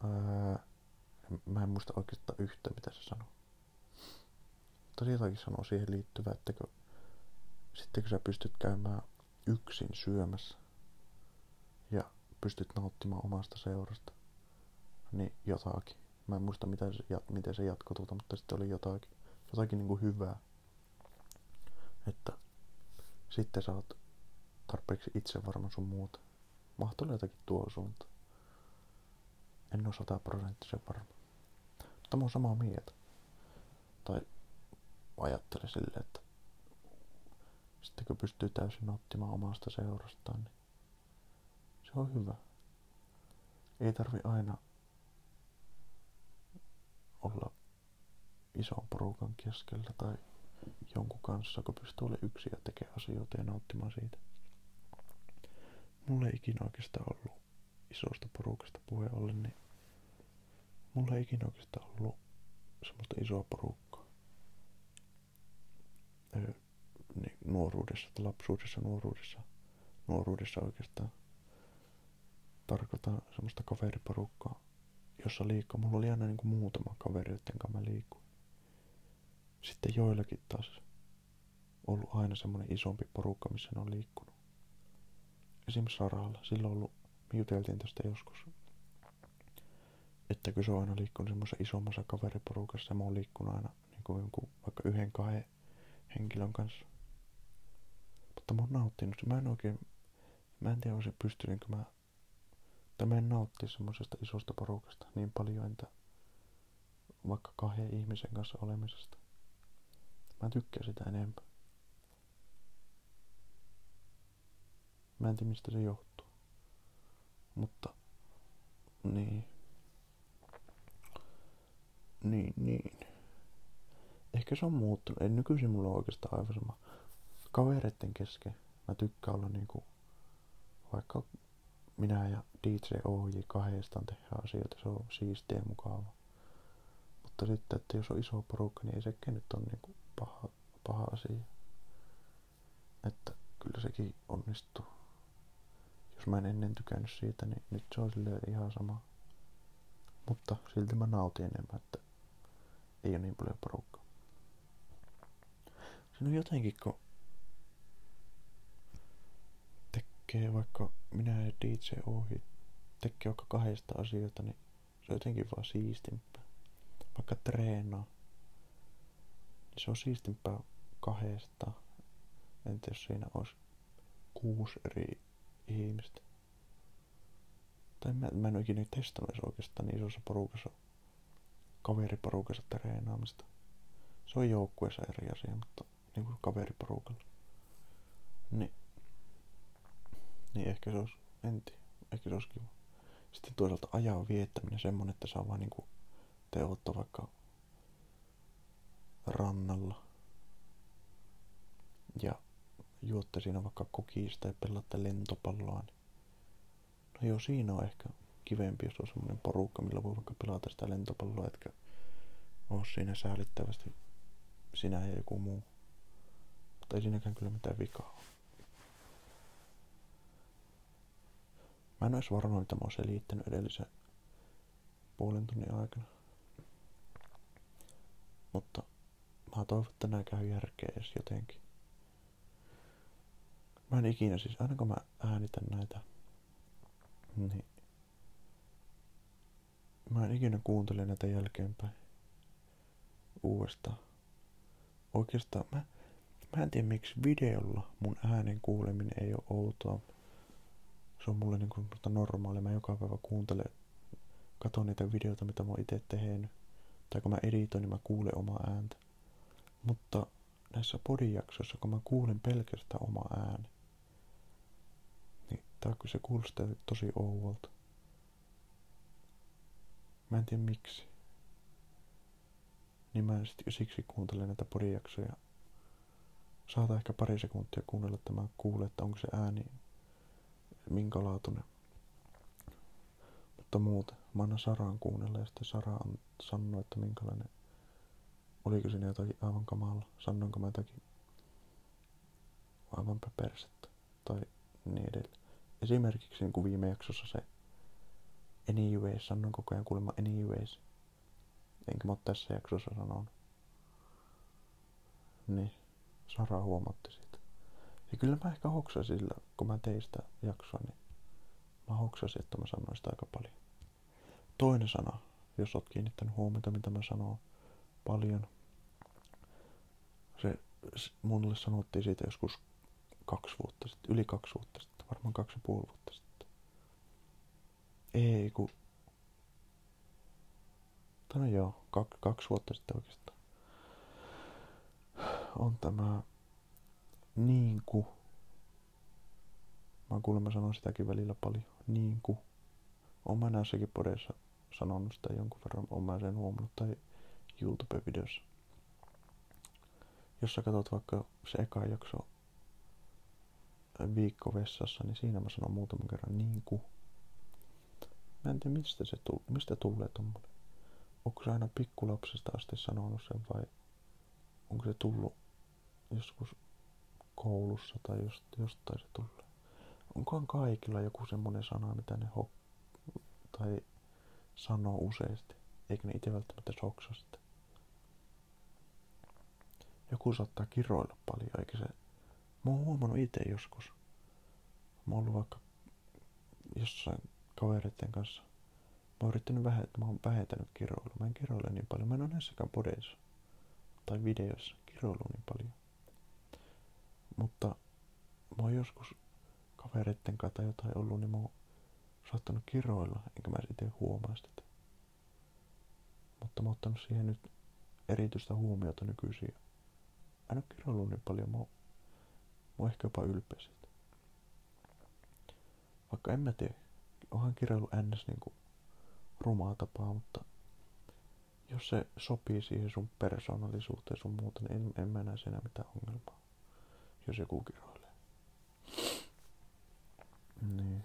Öö, mä en muista oikeastaan yhtä, mitä se sanoi. Mutta jotakin sanoo siihen liittyvää, että kun, sitten kun sä pystyt käymään yksin syömässä ja pystyt nauttimaan omasta seurasta, niin jotakin. Mä en muista miten se, miten se jatkoi tuota, mutta sitten oli jotakin, jotakin niin kuin hyvää. Että sitten sä oot tarpeeksi itsevarma sun muuta. Mahtuu jotakin tuo suunta. En ole sataprosenttisen varma. Mutta mä oon samaa mieltä. Tai ajattelen silleen, että sitten kun pystyy täysin nauttimaan omasta seurastaan, niin se on hyvä. Ei tarvi aina olla ison porukan keskellä tai jonkun kanssa, kun pystyy olemaan yksin ja tekemään asioita ja nauttimaan siitä. Mulla ei ikinä oikeastaan ollut isosta porukasta puheen ollen, niin mulla ei ikinä oikeastaan ollut semmoista isoa porukkaa. Öö, niin nuoruudessa tai lapsuudessa, nuoruudessa, nuoruudessa oikeastaan tarkoitan semmoista kaveriporukkaa, jossa liikkuu. Mulla oli aina niin kuin muutama kaveri, joiden kanssa mä liikuin. Sitten joillakin taas ollut aina semmoinen isompi porukka, missä ne on liikkunut. Esimerkiksi Saralla. Silloin ollut, me juteltiin tästä joskus, että kun se on aina liikkunut semmoisessa isommassa kaveriporukassa ja mä oon liikkunut aina niin kuin jonkun, vaikka yhden kahden henkilön kanssa. Mutta mä oon nauttinut. Mä en oikein, mä en tiedä, olisi pystynytkö mä mutta mä en semmoisesta isosta porukasta niin paljon, entä vaikka kahden ihmisen kanssa olemisesta. Mä tykkään sitä enemmän. Mä en tiedä mistä se johtuu. Mutta niin. Niin, niin. Ehkä se on muuttunut. Ei nykyisin mulla on oikeastaan aivan sama. Kavereiden kesken mä tykkään olla niinku, vaikka minä ja DJ OJ kahdestaan tehdään asioita, se on siistiä ja. Mutta sitten, että jos on iso porukka, niin ei sekin nyt ole niinku paha, paha asia. Että kyllä sekin onnistuu. Jos mä en ennen tykännyt siitä, niin nyt se on ihan sama. Mutta silti mä nautin enemmän, että ei ole niin paljon porukkaa. Siinä on jotenkin, kun tekee vaikka minä ja DJ ohi, tekee vaikka kahdesta asioita, niin se on jotenkin vaan siistimpää. Vaikka treenaa, niin se on siistimpää kahdesta. Entä jos siinä olisi kuusi eri ihmistä. Tai mä, mä en ole ikinä testannut oikeastaan niin isossa porukassa, kaveriporukassa treenaamista. Se on joukkueessa eri asia, mutta niin kuin kaveriporukalla. Niin, niin ehkä se olisi, en tiedä, ehkä se olisi kiva. Sitten toisaalta ajan viettäminen semmonen, että saa vaan niinku teottaa vaikka rannalla. Ja juotte siinä vaikka kokista ja pelaatte lentopalloa. Niin no joo, siinä on ehkä kivempi, jos on semmoinen porukka, millä voi vaikka pelata sitä lentopalloa, etkä ole siinä säälittävästi sinä ja joku muu. Mutta ei siinäkään kyllä mitään vikaa Mä en olisi varannut, mitä mä oon selittänyt edellisen puolen tunnin aikana. Mutta mä toivon, että nää käy järkeä edes jotenkin. Mä en ikinä siis, aina kun mä äänitän näitä, niin mä en ikinä kuuntele näitä jälkeenpäin uudestaan. Oikeastaan mä, mä en tiedä miksi videolla mun äänen kuuleminen ei ole outoa. Se on mulle niin kuin normaali. Mä joka päivä kuuntelen, katon niitä videoita, mitä mä oon itse tehnyt. Tai kun mä editoin, niin mä kuulen omaa ääntä. Mutta näissä podijaksoissa, kun mä kuulen pelkästään oma ääni, niin tää kyllä se kuulostaa tosi ouvolta. Mä en tiedä miksi. Niin mä sit siksi kuuntelen näitä podijaksoja. Saata ehkä pari sekuntia kuunnella, että mä kuulen, että onko se ääni minkälaatuinen. Mutta muuten, mä annan Saraan kuunnella ja sitten Sara sanoo, että minkälainen, oliko siinä jotakin aivan kamala, sanonko mä jotakin aivan persettä tai niin edelleen. Esimerkiksi niin kuin viime jaksossa se anyways, sanon koko ajan kuulemma anyways. Enkä mä ole tässä jaksossa sanonut. Niin, Sara huomatti siitä. Ja kyllä mä ehkä hoksasin sillä, kun mä tein sitä jaksoa, niin mä hoksasin, että mä sanoin sitä aika paljon. Toinen sana, jos oot kiinnittänyt huomiota, mitä mä sanon paljon. Se, mulle sanottiin siitä joskus kaksi vuotta sitten, yli kaksi vuotta sitten, varmaan kaksi ja puoli vuotta sitten. Ei, kun... Tai no joo, kaksi, kaksi vuotta sitten oikeastaan. On tämä niin kuin. Mä kuulemma sanon sitäkin välillä paljon. Niin kuin. Oon mä näissäkin podeissa sanonut sitä jonkun verran. Oon mä sen huomannut. Tai YouTube-videossa. Jos sä katsot vaikka se eka jakso viikko vessassa, niin siinä mä sanon muutaman kerran niin kuin. Mä en tiedä mistä se tull, mistä tulee tommonen. Onko se aina pikkulapsesta asti sanonut sen vai onko se tullut joskus koulussa tai jostain se tulee. Onkohan kaikilla joku semmonen sana, mitä ne hok... tai sanoo useasti, eikä ne itse välttämättä soksa sitä. Joku saattaa kiroilla paljon, eikä se... Mä oon huomannut itse joskus. Mä oon ollut vaikka jossain kavereiden kanssa. Mä oon yrittänyt vähentää, mä oon vähentänyt kiroilua. Mä en kiroile niin paljon. Mä en ole näissäkään podeissa tai videoissa kiroilu niin paljon. Mutta mä oon joskus kavereitten kanssa tai jotain ollut, niin mä oon saattanut kiroilla, enkä mä itse huomaa sitä. Mutta mä oon ottanut siihen nyt erityistä huomiota nykyisin. En oo kiroillut niin paljon, mä oon, mä oon ehkä jopa ylpeä siitä. Vaikka en mä tiedä, onhan kiroilu ns niinku rumaa tapaa, mutta jos se sopii siihen sun persoonallisuuteen sun muuta, niin en, en mä näe siinä mitään ongelmaa jos joku kiroilee. Niin.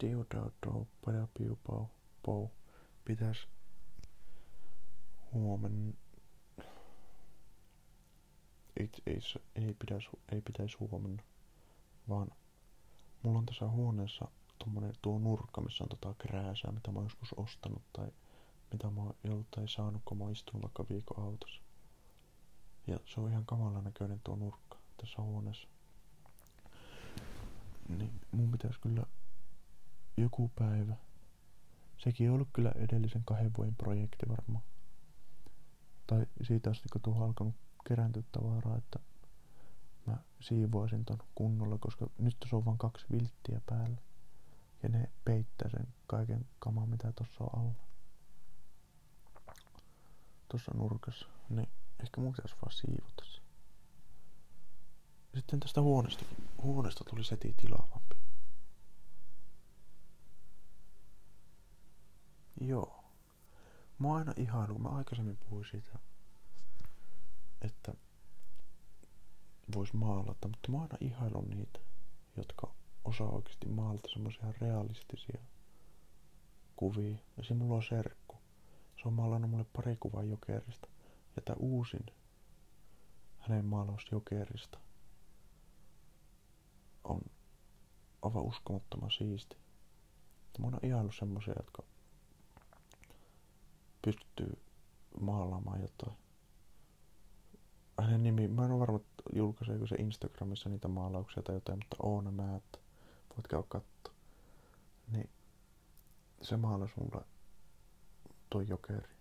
Diu dau dau pada piu pau pau. Pitäis huomenna ei, ei, ei, pitäis, ei pitäis huomenna, vaan mulla on tässä huoneessa tommonen tuo nurkka, missä on tota krääsää, mitä mä oon joskus ostanut tai mitä mä oon joltain saanut, kun mä oon istunut vaikka viikon autossa. Ja se on ihan kamalan näköinen tuo nurkka tässä huoneessa. Niin mun pitäisi kyllä joku päivä. Sekin on ollut kyllä edellisen kahden vuoden projekti varmaan. Tai siitä asti, kun tuo on alkanut kerääntyä tavaraa, että mä siivoisin ton kunnolla, koska nyt se on vain kaksi vilttiä päällä. Ja ne peittää sen kaiken kaman, mitä tuossa on alla. Tuossa nurkassa. Niin ehkä mun pitäisi vaan siivota se. Sitten tästä huoneesta, huoneesta tuli seti tilaavampi. Joo. Mä oon aina ihailu, mä aikaisemmin puhuin siitä, että vois maalata, mutta mä oon aina ihailun niitä, jotka osaa oikeasti maalata semmoisia realistisia kuvia. Ja siinä mulla on serkku. Se on maalannut mulle pari kuvaa jokerista. Tää uusin hänen maalaus jokerista on aivan uskomattoman siisti. Mä oon ihaillut semmosia, jotka pystyy maalaamaan jotain. Hänen nimi, mä en ole varma, julkaiseeko se Instagramissa niitä maalauksia tai jotain, mutta Oona Määt, voit käydä katsoa. Niin se maalasi mulle toi jokeri.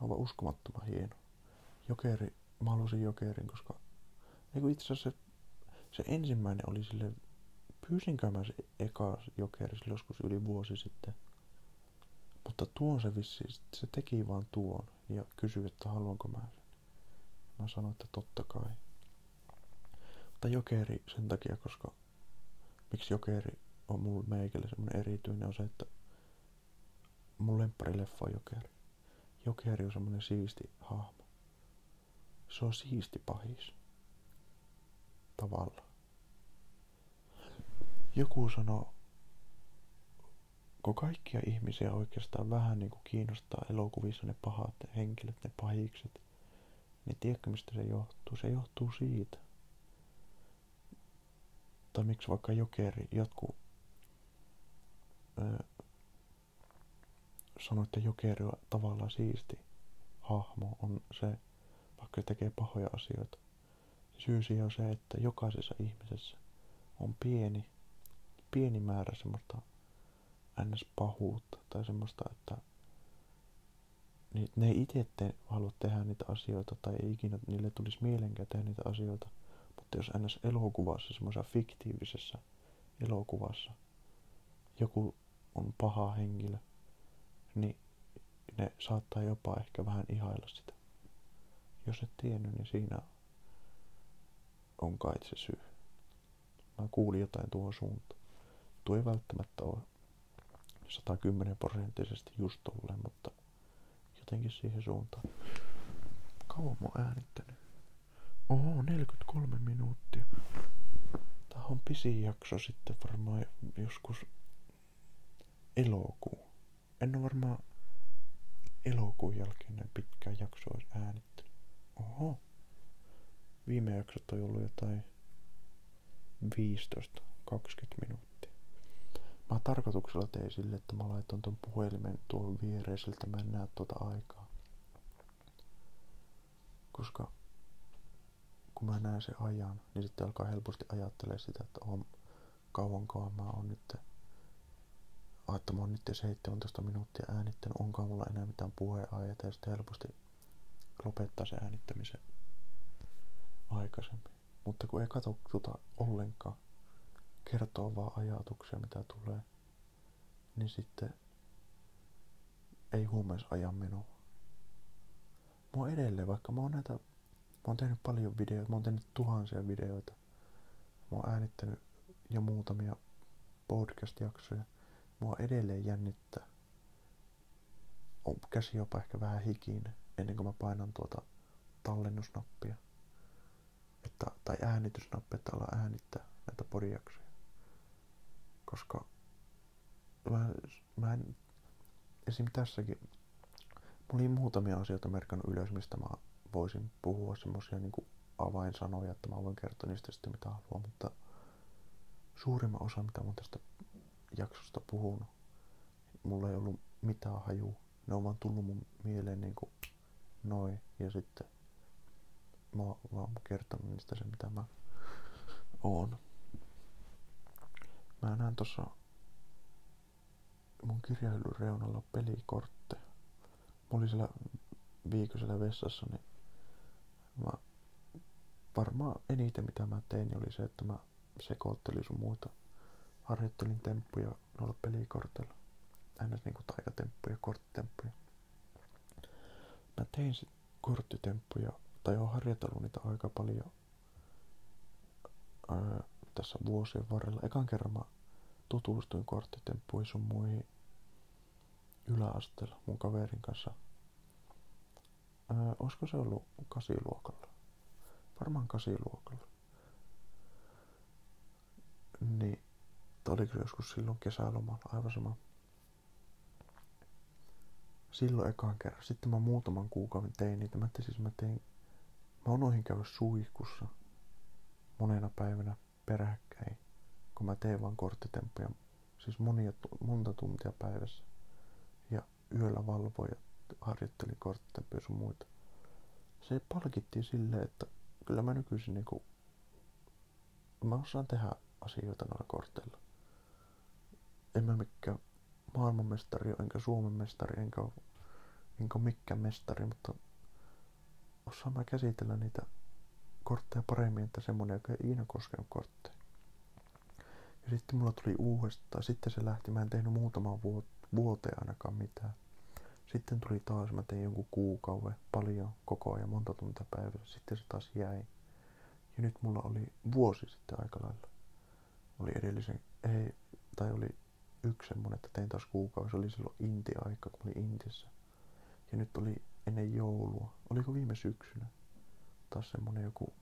Aivan uskomattoman hieno. Jokeri, mä halusin jokerin, koska Eiku itse asiassa se, se ensimmäinen oli sille, pyysinkö mä se eka jokeri joskus yli vuosi sitten. Mutta tuon se vissi, se teki vaan tuon ja kysyi, että haluanko mä sen. Mä sanoin, että totta kai. Mutta jokeri sen takia, koska miksi jokeri on mulle meikälle semmonen erityinen on se, että mun leffa on jokeri. Jokeri on semmonen siisti hahmo. Se on siisti pahis. Tavalla. Joku sanoo, kun kaikkia ihmisiä oikeastaan vähän niin kuin kiinnostaa elokuvissa ne pahat henkilöt, ne pahikset, niin tiedätkö mistä se johtuu? Se johtuu siitä. Tai miksi vaikka jokeri, jotkut öö, sanoi, että jokeri on tavallaan siisti hahmo, on se, vaikka tekee pahoja asioita. Syy siihen on se, että jokaisessa ihmisessä on pieni, pieni määrä semmoista ns. pahuutta tai semmoista, että ne ei itse te, halua tehdä niitä asioita tai ei ikinä niille tulisi mielenkään tehdä niitä asioita. Mutta jos ns. elokuvassa, semmoisessa fiktiivisessä elokuvassa, joku on paha henkilö, niin ne saattaa jopa ehkä vähän ihailla sitä. Jos et tiennyt, niin siinä on kai se syy. Mä kuulin jotain tuohon suuntaan. Tuo ei välttämättä ole 110 prosenttisesti just tolleen, mutta jotenkin siihen suuntaan. Kauan mä oon äänittänyt? Oho, 43 minuuttia. Tää on pisin jakso sitten varmaan joskus elokuu. En ole varmaan elokuun jälkeen näin pitkään jaksoa olisi äänittänyt. Oho. Viime jaksot on ollut jotain 15-20 minuuttia. Mä tarkoituksella tein sille, että mä laitoin ton puhelimen tuon viereiseltä, mä en näe tuota aikaa. Koska kun mä näen sen ajan, niin sitten alkaa helposti ajattelee sitä, että on kauankaan mä oon nyt että mä oon nyt 17 minuuttia äänittänyt, onkaan mulla enää mitään puheenaiheita ja sitten helposti lopettaa se äänittämisen aikaisemmin. Mutta kun ei katso tuota ollenkaan, kertoo vaan ajatuksia mitä tulee, niin sitten ei huumeis ajan minua. Mua edelleen, vaikka mä oon näitä, mä oon tehnyt paljon videoita, mä oon tehnyt tuhansia videoita. Mä oon äänittänyt jo muutamia podcast-jaksoja. Mua edelleen jännittää. On käsi jopa ehkä vähän hikinen ennen kuin mä painan tuota tallennusnappia. että, tai äänitysnappi, että ala äänittää näitä podijaksoja. Koska mä, mä en, esim. tässäkin, mulla oli muutamia asioita merkannut ylös, mistä mä voisin puhua semmosia niinku avainsanoja, että mä voin kertoa niistä sitten mitä haluan, mutta suurimman osa, mitä mä tästä jaksosta puhunut, mulla ei ollut mitään hajua. Ne on vaan tullut mun mieleen niinku noin ja sitten mä oon vaan kertonut niistä se mitä mä oon. Mä näen tossa mun kirjailun reunalla pelikortteja. Mä olin siellä viikosella vessassa, niin mä varmaan eniten mitä mä tein oli se, että mä sekoittelin sun muita. Harjoittelin temppuja noilla pelikorteilla. Aina niinku taikatemppuja, korttitemppuja. Mä tein sit korttitemppuja, tai oon harjoitellut niitä aika paljon ää, tässä vuosien varrella. Ekan kerran mä tutustuin korttitemppuihin sun muihin yläasteella mun kaverin kanssa. Ää, olisiko se ollut kasiluokalla? Varmaan kasiluokalla. Niin, tai oliko joskus silloin kesälomalla, aivan sama. Silloin ekan kerran. Sitten mä muutaman kuukauden tein niitä. Mä, siis mä tein, mä unohdin käydä suihkussa monena päivänä peräkkäin, kun mä tein vaan korttitemppuja, siis monia, monta tuntia päivässä. Ja yöllä valvoin ja harjoittelin korttitemppuja sun muita. Se palkittiin silleen, että kyllä mä nykyisin niinku, mä osaan tehdä asioita noilla korteilla. En mä mikään maailmanmestari enkä Suomen mestari, enkä, enkä mikään mestari, mutta osaan mä käsitellä niitä kortteja paremmin, että semmonen, joka ei ikinä koskenut kortteja. Ja sitten mulla tuli uudestaan, sitten se lähti, mä en tehnyt muutaman vuoteen ainakaan mitään. Sitten tuli taas, mä tein jonkun kuukauden, paljon, koko ajan, monta tuntia päivässä. Sitten se taas jäi. Ja nyt mulla oli vuosi sitten aika lailla. Oli edellisen, ei, tai oli yksi semmonen, että tein taas kuukausi. Oli silloin Inti-aika, kun olin Intissä. Ja nyt oli ennen joulua. Oliko viime syksynä? Taas semmonen joku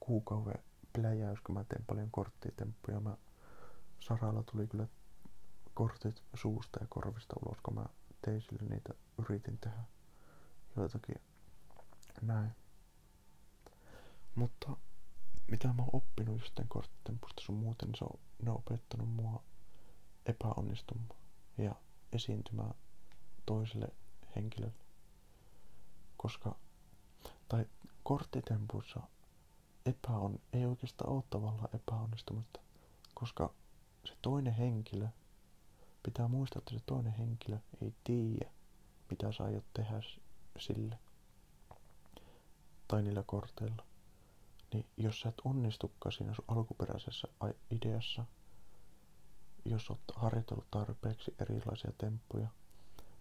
kuukauden pläjäys, kun mä teen paljon korttitemppuja. Mä Saralla tuli kyllä kortit suusta ja korvista ulos, kun mä tein sille niitä, yritin tehdä joitakin näin. Mutta mitä mä oon oppinut jostain korttitempusta sun muuten, niin se on, ne on opettanut mua epäonnistumaan ja esiintymään toiselle henkilölle. Koska, tai korttitempuissa epäon, ei oikeastaan ole tavallaan epäonnistumista, koska se toinen henkilö, pitää muistaa, että se toinen henkilö ei tiedä, mitä sä aiot tehdä sille tai niillä korteilla. Niin jos sä et onnistukaan siinä sun alkuperäisessä ideassa, jos oot harjoitellut tarpeeksi erilaisia temppuja,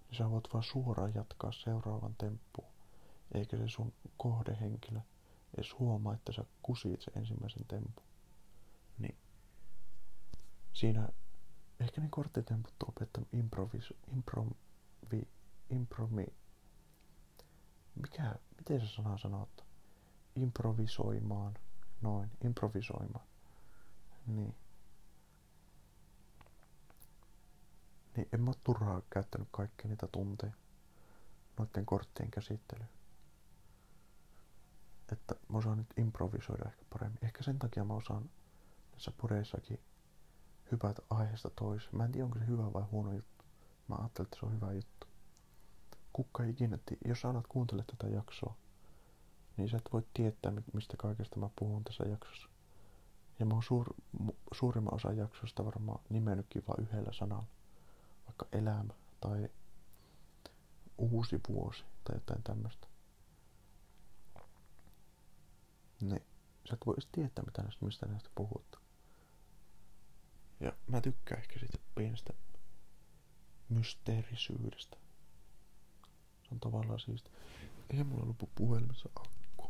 niin sä voit vaan suoraan jatkaa seuraavan temppuun. Eikä se sun kohdehenkilö edes huomaa, että sä kusit sen ensimmäisen tempun. Niin siinä ehkä ne korttitemput opettanut improvis, improvi, improvi, mikä, miten se sana sanoo, improvisoimaan, noin, improvisoimaan, niin. Niin en mä turhaa käyttänyt kaikkia niitä tunteja noiden korttien käsittelyyn. Että mä osaan nyt improvisoida ehkä paremmin. Ehkä sen takia mä osaan näissä pureissakin hypätä aiheesta toiseen. Mä en tiedä, onko se hyvä vai huono juttu. Mä ajattelin, että se on hyvä juttu. Kukka ikinä, jos sä alat kuuntele tätä jaksoa, niin sä et voi tietää, mistä kaikesta mä puhun tässä jaksossa. Ja mä oon suur, suurimman osan jaksosta varmaan nimennytkin vain yhdellä sanalla. Vaikka elämä tai uusi vuosi tai jotain tämmöistä. Niin sä et voi edes tietää, mitä näistä, mistä näistä puhut. Ja mä tykkään ehkä siitä pienestä mysteerisyydestä. Se on tavallaan siisti. Ei mulla lopu puhelimessa akku.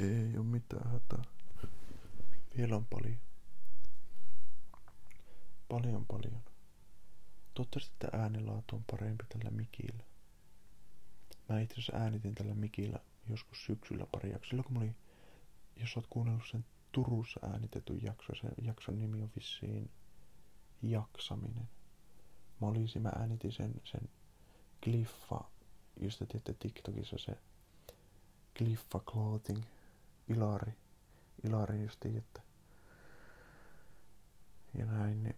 Ei oo mitään hätää. Vielä on paljon. Paljon paljon. Toivottavasti että äänilaatu on parempi tällä mikillä. Mä itse asiassa äänitin tällä mikillä joskus syksyllä pari jaksoa. Kun mä olin jos oot kuunnellut sen Turussa äänitetyn jakso, sen jakson nimi on vissiin Jaksaminen. Mä olisin, mä äänitin sen, sen Cliffa, just te tiedätte TikTokissa se Cliffa Clothing, Ilari, Ilari just tiedätte. Ja näin, niin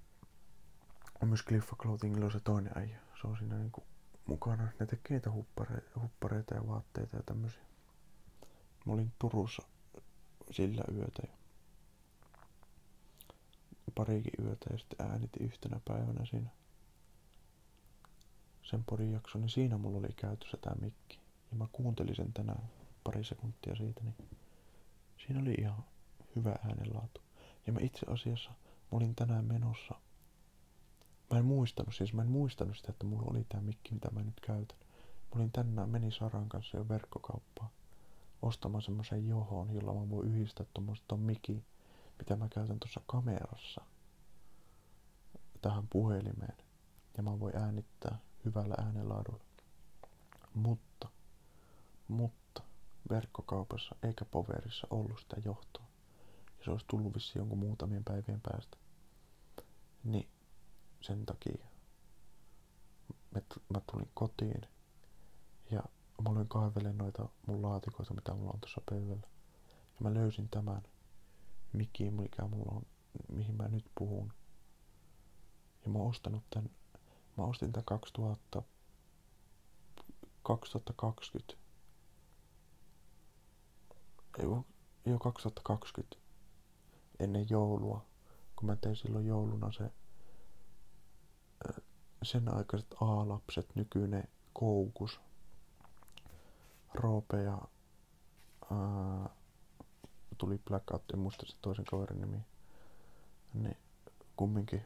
on myös Cliffa Clothingilla se toinen äijä. Se on siinä niinku mukana. Ne tekee niitä huppareita, huppareita ja vaatteita ja tämmösiä. Mä olin Turussa sillä yötä ja parikin yötä ja sitten äänitin yhtenä päivänä siinä sen podin jakson, niin siinä mulla oli käytössä tää mikki. Ja mä kuuntelin sen tänään pari sekuntia siitä, niin siinä oli ihan hyvä äänenlaatu. Ja mä itse asiassa, mä olin tänään menossa Mä en muistanut, siis mä en muistanut sitä, että mulla oli tää mikki, mitä mä nyt käytän. Mä olin tänään, meni Saran kanssa jo verkkokauppaan ostamaan semmoisen johon, jolla mä voin yhdistää ton miki, mitä mä käytän tuossa kamerassa tähän puhelimeen. Ja mä voin äänittää hyvällä äänenlaadulla. Mutta, mutta verkkokaupassa eikä poverissa ollut sitä johtoa. Ja se olisi tullut vissi jonkun muutamien päivien päästä. Niin sen takia mä tulin kotiin ja mä olin kaivelen noita mun laatikoita, mitä mulla on tuossa pöydällä. Ja mä löysin tämän mikin, mikä mulla on, mihin mä nyt puhun. Ja mä oon ostanut tän, mä ostin tän 2000, 2020. Ei, jo 2020 ennen joulua, kun mä tein silloin jouluna se sen aikaiset A-lapset, nykyinen Koukus, Roope ja ää, tuli Blackout, en muista se toisen kaverin nimi, niin kumminkin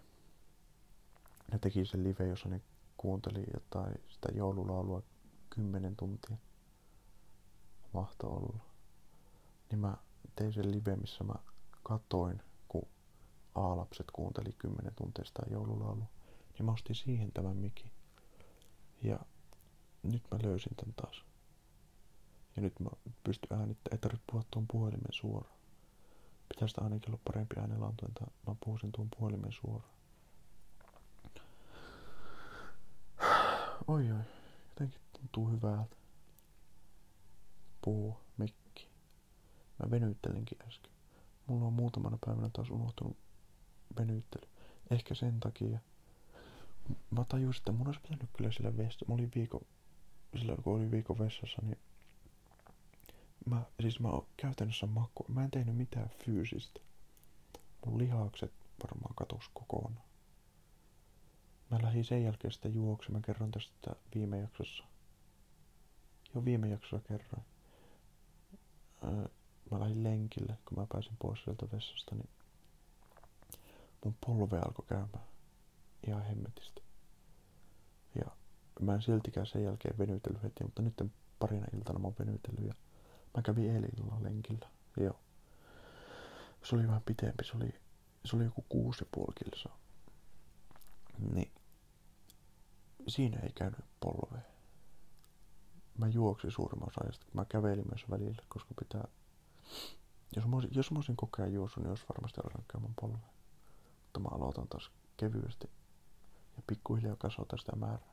ne teki sen live, jossa ne kuunteli jotain sitä joululaulua kymmenen tuntia. Mahto olla. Niin mä tein sen live, missä mä katoin, kun A-lapset kuunteli kymmenen tuntia sitä joululaulua. Niin mä ostin siihen tämän mikin. Ja nyt mä löysin tän taas. Ja nyt mä pystyn äänittämään, ei tarvitse puhua tuon puhelimen suoraan. Pitäisi ainakin olla parempi äänenlaatu, että mä puhuisin tuon puhelimen suoraan. Oi oi, jotenkin tuntuu hyvältä. Puhua, mikki. Mä venyttelinkin äsken. Mulla on muutamana päivänä taas unohtunut venyttely. Ehkä sen takia, mä tajusin, että mun olisi pitänyt kyllä sillä vessa, mä olin viikon, sillä kun olin viikon vessassa, niin mä, siis mä oon käytännössä makku, mä en tehnyt mitään fyysistä. Mun lihakset varmaan katos kokonaan. Mä lähdin sen jälkeen sitä juoksemaan, mä kerron tästä viime jaksossa. Jo viime jaksossa kerroin. Öö, mä lähdin lenkille, kun mä pääsin pois sieltä vessasta, niin mun polve alkoi käymään ihan hemmetistä. Ja mä en siltikään sen jälkeen venytellyt heti, mutta nyt parina iltana mä oon venytellyt ja mä kävin eilen illalla lenkillä. Joo. Se oli vähän pitempi, se oli, se oli joku kuusi puoli. Niin. Siinä ei käynyt polveen. Mä juoksin suurimman osa ajasta. Mä kävelin myös välillä, koska pitää... Jos mä olisin, jos mä olisin koko ajan juossut, niin olisi varmasti alkanut käymään polveen. Mutta mä aloitan taas kevyesti ja pikkuhiljaa kasvata sitä määrää.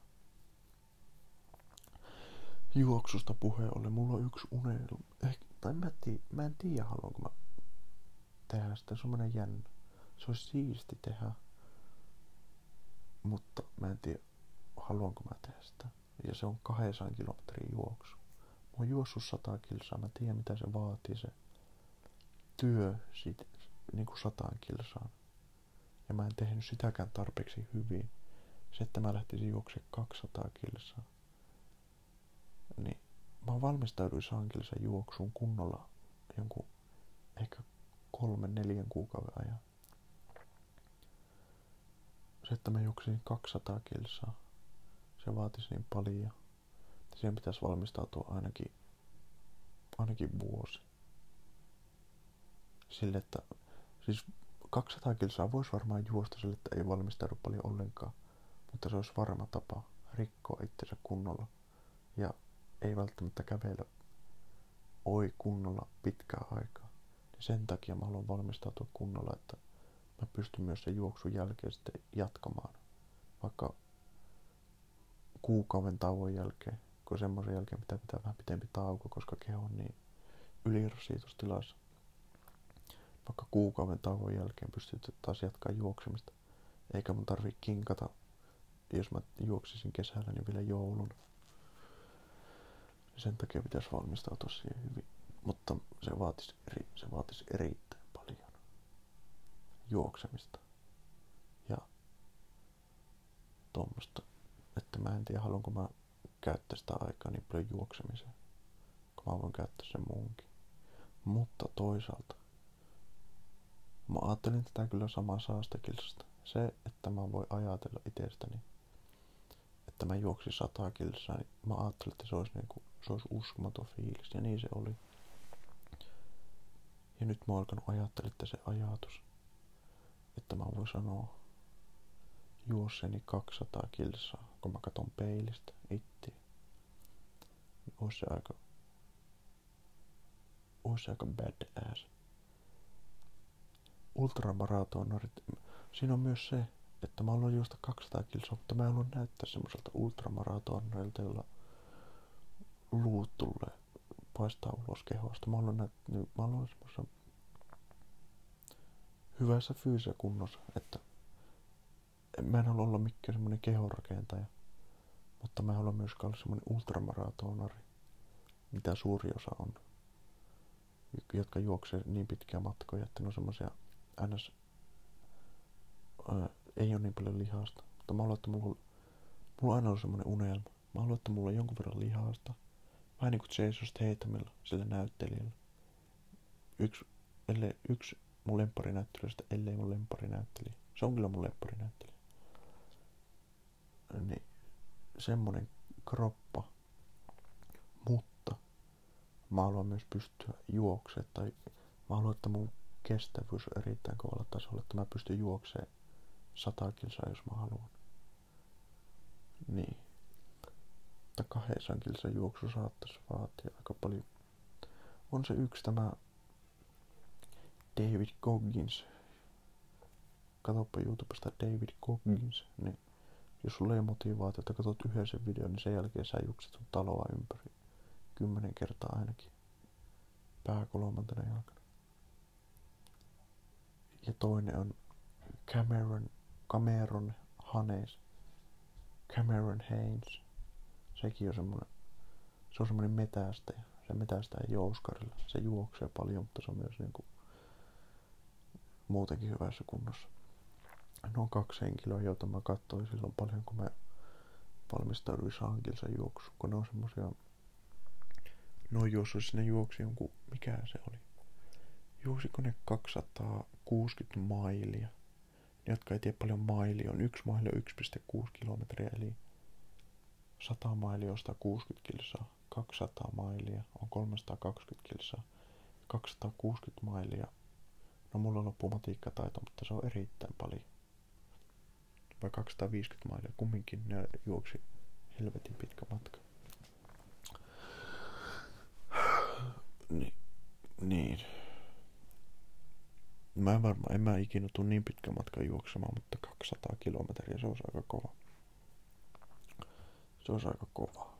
Juoksusta puheen ollen, mulla on yksi unelma. Eh, tai mä, tii, mä en tiedä, haluanko mä tehdä sitä. Se on semmonen jännä. Se olisi siisti tehdä. Mutta mä en tiedä, haluanko mä tehdä sitä. Ja se on 200 kilometrin juoksu. Mä oon juossut 100 kilsaa. Mä tiedän, mitä se vaatii se työ siitä, niin kuin 100 kilsaan. Ja mä en tehnyt sitäkään tarpeeksi hyvin se, että mä lähtisin juoksemaan 200 kilsaa, niin mä valmistauduin saankilisen juoksuun kunnolla jonkun ehkä kolmen, neljän kuukauden ajan. Se, että mä juoksin 200 kilsaa, se vaatisi niin paljon, että siihen pitäisi valmistautua ainakin, ainakin vuosi. Sille, että siis 200 kilsaa voisi varmaan juosta sille, että ei valmistaudu paljon ollenkaan mutta se olisi varma tapa rikkoa itsensä kunnolla ja ei välttämättä kävellä oi kunnolla pitkää aikaa. sen takia mä haluan valmistautua kunnolla, että mä pystyn myös sen juoksun jälkeen sitten jatkamaan. Vaikka kuukauden tauon jälkeen, kun semmoisen jälkeen pitää pitää vähän pitempi tauko, koska keho on niin ylirasitustilassa. Vaikka kuukauden tauon jälkeen pystyt taas jatkaa juoksemista. Eikä mun tarvi kinkata, jos mä juoksisin kesällä, niin vielä joulun. Sen takia pitäisi valmistautua siihen hyvin. Mutta se vaatisi, eri, se vaatisi erittäin paljon juoksemista. Ja tuommoista, että mä en tiedä haluanko mä käyttää sitä aikaa niin paljon juoksemiseen, kun mä voin käyttää sen muunkin. Mutta toisaalta, mä ajattelin tätä kyllä samaa saastakilsasta. Se, että mä voin ajatella itsestäni, että mä juoksin sata kilsaa, niin mä ajattelin, että se olisi, niin kuin, se olisi uskomaton fiilis. Ja niin se oli. Ja nyt mä oon alkanut ajattella, että se ajatus, että mä voin sanoa juosseni 200 kilsaa, kun mä katon peilistä itse. Niin olisi se aika, olisi se aika bad ass. Ultramaratonarit, siinä on myös se, että mä haluan juosta 200 kilsaa, mutta mä haluan näyttää semmoiselta ultramaratonarilta, jolla luut tulee paistaa ulos kehosta. Mä haluan, näyttää, mä haluan semmoisen hyvässä fyysisessä kunnossa, että mä en halua olla mikään semmoinen kehorakentaja, mutta mä haluan myös olla semmoinen ultramaratonari, mitä suuri osa on, jotka juoksee niin pitkiä matkoja, että ne on semmoisia ns. Ei ole niin paljon lihasta, mutta mä haluan, että mulla, mulla on aina ollut semmoinen unelma. Mä haluan, että mulla on jonkun verran lihasta, vähän niin kuin Jason Stathamilla, sillä näyttelijällä. Yksi, ellei, yksi mun lempparinäyttelystä, ellei mun lempparinäyttelijä. Se on kyllä mun lempparinäyttelijä. Niin semmonen kroppa. Mutta mä haluan myös pystyä juoksemaan tai mä haluan, että mun kestävyys on erittäin kovalla tasolla, että mä pystyn juoksemaan sata kilsaa, jos mä haluan. Niin. Mutta 200 kilsan juoksu saattaisi vaatia aika paljon. On se yksi tämä David Goggins. Katoppa YouTubesta David Goggins, niin jos sulla ei motivaatiota, katsot yhden sen videon, niin sen jälkeen sä juokset sun taloa ympäri. Kymmenen kertaa ainakin. Pää kolmantena jalkana. Ja toinen on Cameron, Cameron Hanes. Cameron Haynes. Sekin on semmonen, se on semmonen metästäjä. Se metästää jouskarilla. Se juoksee paljon, mutta se on myös niinku muutenkin hyvässä kunnossa. No kaksi henkilöä, joita mä katsoin silloin paljon, kun mä valmistauduin Sankilsa juoksu, kun ne on semmosia No juossu sinne juoksi jonkun, mikä se oli? Juoksiko ne 260 mailia? Jotka ei tiedä paljon maili on. Yksi maili on 1,6 kilometriä, eli 100 mailia on 160 kilsaa. 200 mailia on 320 kilsaa. 260 mailia No mulla on loppu matiikkataito, mutta se on erittäin paljon. Vai 250 mailia, kumminkin ne juoksi helvetin pitkä matka. Ni, niin. Mä en varmaan, en mä ikinä tuu niin pitkä matka juoksemaan, mutta 200 kilometriä, se olisi aika kova. Se olisi aika kova.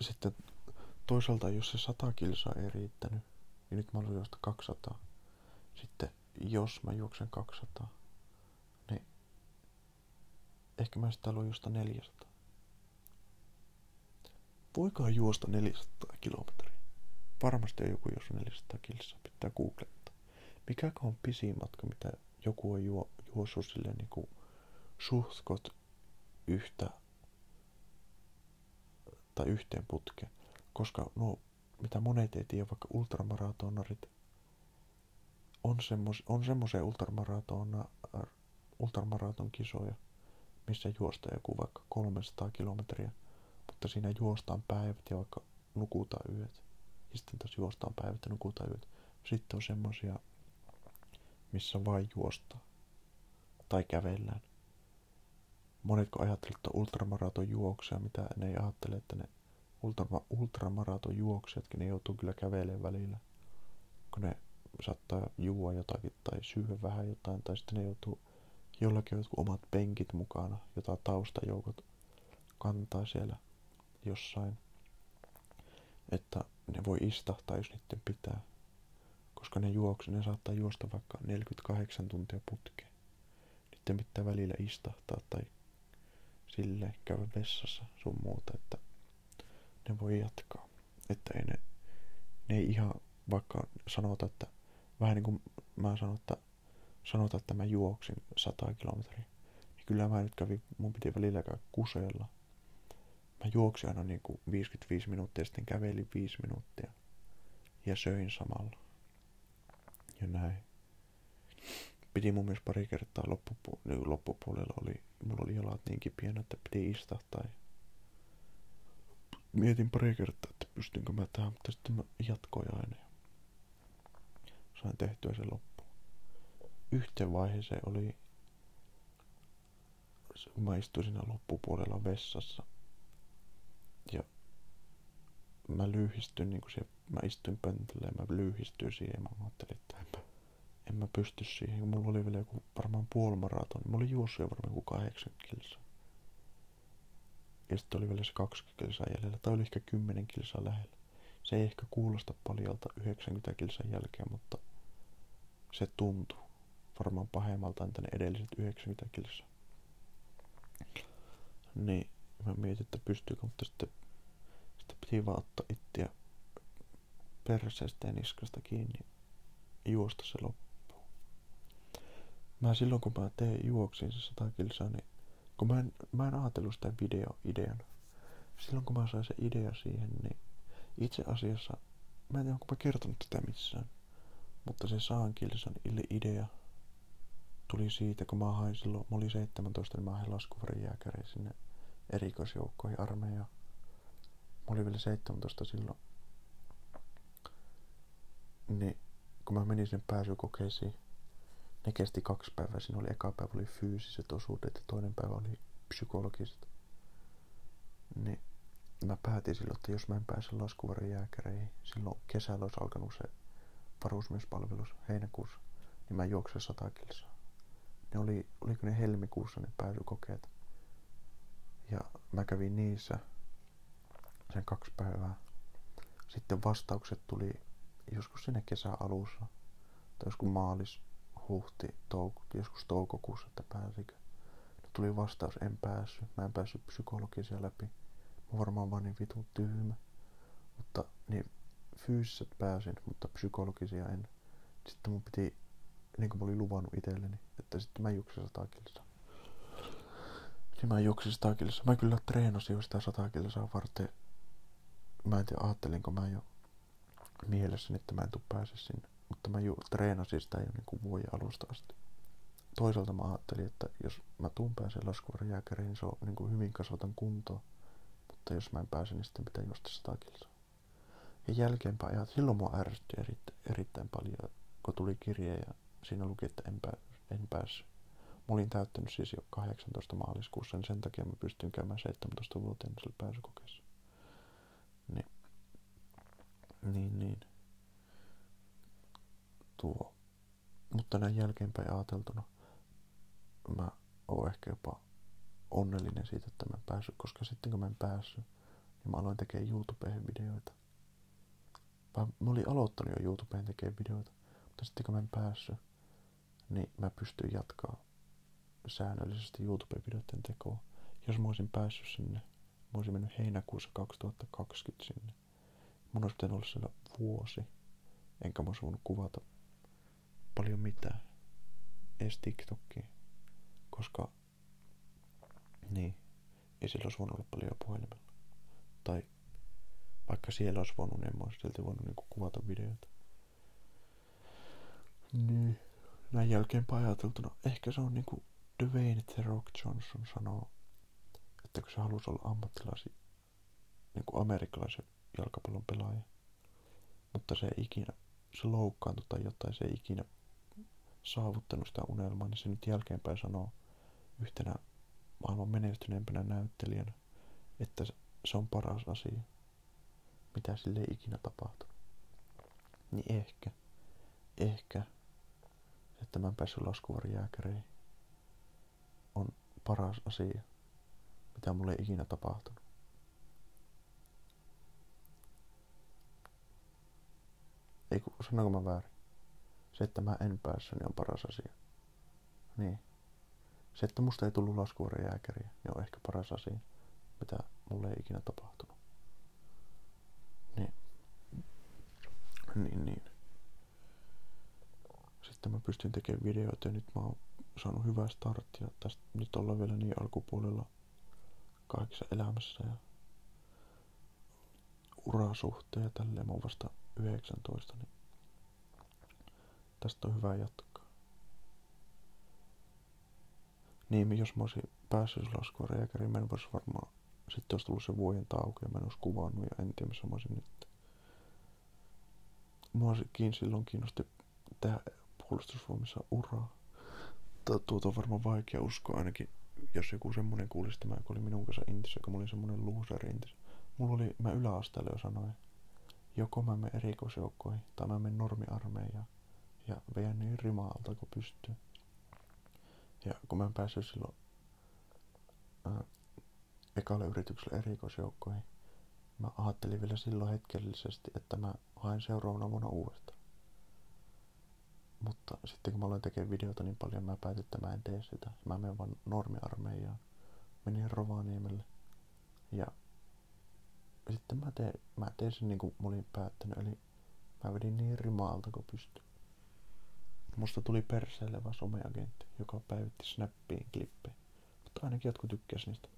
Sitten toisaalta, jos se 100 kilsaa ei riittänyt, ja nyt mä haluan juosta 200. Sitten jos mä juoksen 200, niin ehkä mä sitten haluan juosta 400. Voikaan juosta 400 kilometriä? Varmasti on joku jos 400 kilsaa, pitää googlettaa. Mikä on pisin matka, mitä joku on juo, juossut silleen niinku suhtkot yhtä tai yhteen putkeen. Koska no mitä monet ei tiedä, vaikka ultramaratonarit, on, semmos, on semmoisia ultramaraton kisoja, missä juostaan joku vaikka 300 kilometriä, mutta siinä juostaan päivät ja vaikka nukutaan yöt. Sitten taas juostaan päivät ja nukutaan yöt. Sitten on semmoisia, missä vain juostaan. Tai kävellään. Monet kun ajattelee, että ultramaraton juoksia, mitä ne ei ajattele, että ne ultra, ultramaraton juoksijatkin, ne joutuu kyllä kävelemään välillä. Kun ne saattaa juua jotakin tai syödä vähän jotain, tai sitten ne joutuu jollakin jotkut omat penkit mukana, jota taustajoukot kantaa siellä jossain. Että ne voi istahtaa, jos niiden pitää. Koska ne juoksu, ne saattaa juosta vaikka 48 tuntia putkeen. Niiden pitää välillä istahtaa tai sille käydä vessassa sun muuta, että ne voi jatkaa. Että ei ne, ne ei ihan vaikka sanota, että vähän niin kuin mä sanon, että sanotaan, että mä juoksin 100 kilometriä. Niin kyllä mä nyt kävin, mun piti välillä käydä kuseella. Mä juoksin aina niin kuin 55 minuuttia, sitten kävelin 5 minuuttia. Ja söin samalla. Ja näin. Piti mun mielestä pari kertaa loppupu- niin loppupuolella oli, mulla oli jalat niin kipienä, että piti istahtaa. Ja mietin pari kertaa, että pystynkö mä tähän, mutta sitten mä jatkoin aina. Sain tehtyä sen loppuun. Yhteen vaiheeseen oli, mä istuin siinä loppupuolella vessassa. Mä lyhistyin niin kuin se, mä istuin pöntölle ja mä lyhistyin siihen mä ajattelin, että enpä, en mä pysty siihen. Mulla oli vielä joku varmaan puolimaraton. Mä olin juossut jo varmaan joku 80 kilsaa. Ja sitten oli vielä se 20 kilsaa jäljellä. Tai oli ehkä 10 kilsaa lähellä. Se ei ehkä kuulosta paljolta 90 kilsan jälkeen, mutta se tuntuu varmaan pahemmalta tänne edelliset 90 kilsaa. Niin mä mietin, että pystyykö, mutta sitten, vaan ottaa itseä perseestä ja niskasta kiinni ja juosta se loppuun. Mä silloin kun mä tein juoksin se 100 kilsaa, niin kun mä en, mä en ajatellut sitä video ideana. Silloin kun mä sain se idea siihen, niin itse asiassa, mä en tiedä onko mä kertonut tätä missään, mutta se saan kilsan idea tuli siitä, kun mä hain silloin, mä olin 17, niin mä hain laskuvarijääkäriin sinne erikoisjoukkoihin armeijaan. Mä olin vielä 17 silloin. Niin kun mä menin sinne pääsykokeisiin, ne kesti kaksi päivää. Siinä oli eka päivä oli fyysiset osuudet ja toinen päivä oli psykologiset. Niin mä päätin silloin, että jos mä en pääse laskuvarijääkäreihin, silloin kesällä olisi alkanut se varusmiespalvelus heinäkuussa, niin mä juoksen 100 kilsaa. Ne oli, oliko ne helmikuussa ne pääsykokeet. Ja mä kävin niissä sen kaksi päivää. Sitten vastaukset tuli joskus sinne kesän alussa. Tai joskus maalis, huhti, touko, joskus toukokuussa, että pääsikö. No tuli vastaus, en päässyt. Mä en päässyt psykologisia läpi. Mä varmaan vaan niin vitun tyhmä. Mutta niin fyysiset pääsin, mutta psykologisia en. Sitten mun piti, niin kuin mä olin luvannut itselleni, että sitten mä juoksin 100 kilsaa. Niin mä juoksin 100 kilsaa. Mä kyllä treenasin jo sitä 100 kilsaa varten. Mä en tiedä, ajattelinko mä jo mielessäni, että mä en tuu pääse sinne. Mutta mä ju- treenasin sitä jo niin kuin vuoden alusta asti. Toisaalta mä ajattelin, että jos mä tuun pääsen laskuvarjääkäriin, niin se on niin kuin hyvin kasvatan kuntoa. Mutta jos mä en pääse, niin sitten pitää juosta 100 kilsaa. Ja jälkeenpäin ajat, silloin mua ärsytti erittäin, erittäin paljon, kun tuli kirje ja siinä luki, että en, pää, en päässyt. Mä olin täyttänyt siis jo 18 maaliskuussa, niin sen takia mä pystyin käymään 17 vuoteen sillä pääsykokeessa. Niin. Niin, niin. Tuo. Mutta näin jälkeenpäin ajateltuna mä oon ehkä jopa onnellinen siitä, että mä en päässyt, koska sitten kun mä en päässyt, niin mä aloin tekemään YouTubeen videoita. Mä, mä olin aloittanut jo YouTubeen tekemään videoita, mutta sitten kun mä en päässyt, niin mä pystyin jatkaa säännöllisesti YouTube-videoiden tekoa. Jos mä olisin päässyt sinne, mä olisin mennyt heinäkuussa 2020 sinne. Mun olisi pitänyt olla siellä vuosi, enkä mä olisi voinut kuvata paljon mitään, edes TikTokiin, koska niin, ei sillä olisi voinut olla paljon puhelimella. Tai vaikka siellä olisi voinut, niin en mä olisi silti voinut niinku kuvata videoita. Niin, näin jälkeenpäin ajateltuna, ehkä se on niinku Dwayne The Rock Johnson sanoo, että kun se halusi olla ammattilaisi, niinku amerikkalaisen jalkapallon pelaaja, mutta se ei ikinä, se loukkaantui tai jotain, se ei ikinä saavuttanut sitä unelmaa, niin se nyt jälkeenpäin sanoo yhtenä maailman menestyneempänä näyttelijänä, että se on paras asia, mitä sille ei ikinä tapahtunut. Niin ehkä, ehkä, että mä en päässyt on paras asia, mitä mulle ei ikinä tapahtunut. Ei kun, sanonko mä väärin? Se, että mä en päässyt, niin on paras asia. Niin. Se, että musta ei tullut laskuvarijääkäriä, niin on ehkä paras asia, mitä mulle ei ikinä tapahtunut. Niin. Niin, niin. Sitten mä pystyn tekemään videoita ja nyt mä oon saanut hyvää starttia. Tästä nyt ollaan vielä niin alkupuolella kaikessa elämässä ja urasuhteen ja tälleen. Mä oon vasta 19, niin tästä on hyvä jatkaa. Niin, jos mä olisin päässyt laskua reikäriin, mä en vois varmaan, sitten olisi tullut se vuoden tauko ja mä en olisi kuvannut ja en tiedä, missä mä olisin nyt. Mua silloin kiinnosti tehdä puolustusvoimissa uraa. Tuota on varmaan vaikea uskoa ainakin, jos joku semmonen kuulisi tämä, kun oli minun kanssa intissä, kun mä olin semmonen loser intissä. Mulla oli, mä yläasteella jo sanoin, joko mä menen erikoisjoukkoihin tai mä menen normiarmeijaan ja veän niin rimaalta kun pystyy. Ja kun mä en päässyt silloin ää, ekalle yritykselle erikoisjoukkoihin, mä ajattelin vielä silloin hetkellisesti, että mä haen seuraavana vuonna uudestaan. Mutta sitten kun mä aloin tekemään videota niin paljon, mä päätin, että mä en tee sitä. Mä menen vaan normiarmeijaan. Menin Rovaniemelle. Ja sitten mä teen, mä teen sen niin kuin mä olin päättänyt. Eli mä vedin niin rimaalta kuin pystyn. Musta tuli perseilevä someagentti, joka päivitti Snappiin klippejä. Mutta ainakin jotkut tykkäs niistä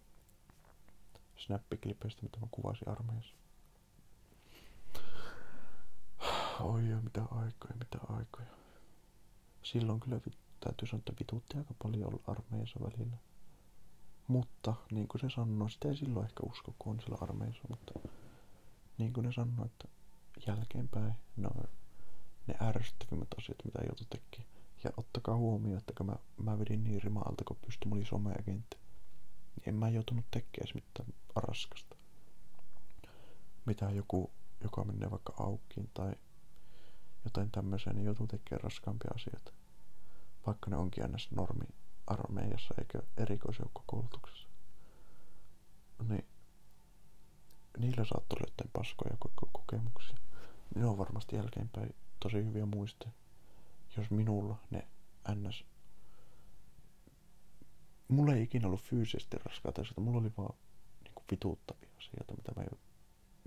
snappiklipeistä, mitä mä kuvasin armeijassa. Oi ja mitä aikoja, mitä aikoja. Silloin kyllä täytyy sanoa, että vituutti aika paljon olla armeijassa välillä. Mutta niin kuin se sanoi, sitä ei silloin ehkä usko, kun on siellä armeijassa, mutta niin kuin ne sanoi, että jälkeenpäin ne on ne ärsyttävimmät asiat, mitä joutui tekemään. Ja ottakaa huomioon, että kun mä, mä vedin niin rimaalta, kun pystyi, oli someagentti, niin en mä joutunut tekemään mitään raskasta. Mitä joku, joka menee vaikka aukkiin tai jotain tämmöiseen, niin joutuu tekemään raskaampia asioita. Vaikka ne onkin aina normi armeijassa eikä erikoisjoukkokoulutuksessa. Niin niillä saattaa olla jotain paskoja kokemuksia. Ne on varmasti jälkeenpäin tosi hyviä muistoja. Jos minulla ne ns... Mulla ei ikinä ollut fyysisesti raskaita asioita, mulla oli vaan niin vituuttavia asioita, mitä mä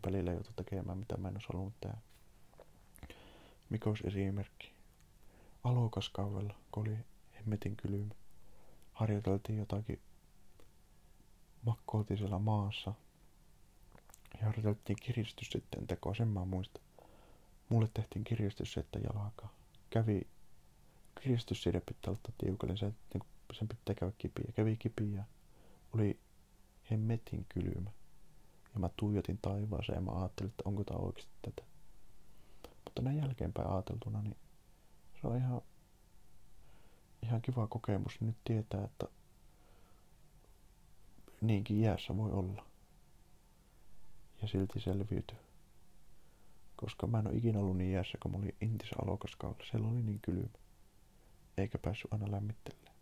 välillä joutui tekemään, mitä mä en olisi halunnut tehdä. Mikä olisi esimerkki? Alokaskaudella, kun oli hemmetin kylmä, harjoiteltiin jotakin, makkoiltiin maassa ja harjoiteltiin sitten tekoa, sen mä muistan. Mulle tehtiin kiristyssettä jalkaa. Kävi kiristysside pitää ottaa tiukalle, sen, niin sen pitää käydä kipiä. Kävi kipiä. Oli hemmetin kylmä. Ja mä tuijotin taivaaseen ja mä ajattelin, että onko tämä oikeasti tätä. Mutta näin jälkeenpäin ajateltuna, niin se on ihan, ihan kiva kokemus nyt tietää, että niinkin jäässä voi olla. Ja silti selviytyy. Koska mä en ole ikinä ollut niin jäässä, kun mä olin Intissä alokaskaudella. Siellä oli niin kylmä. Eikä päässyt aina lämmittelemään.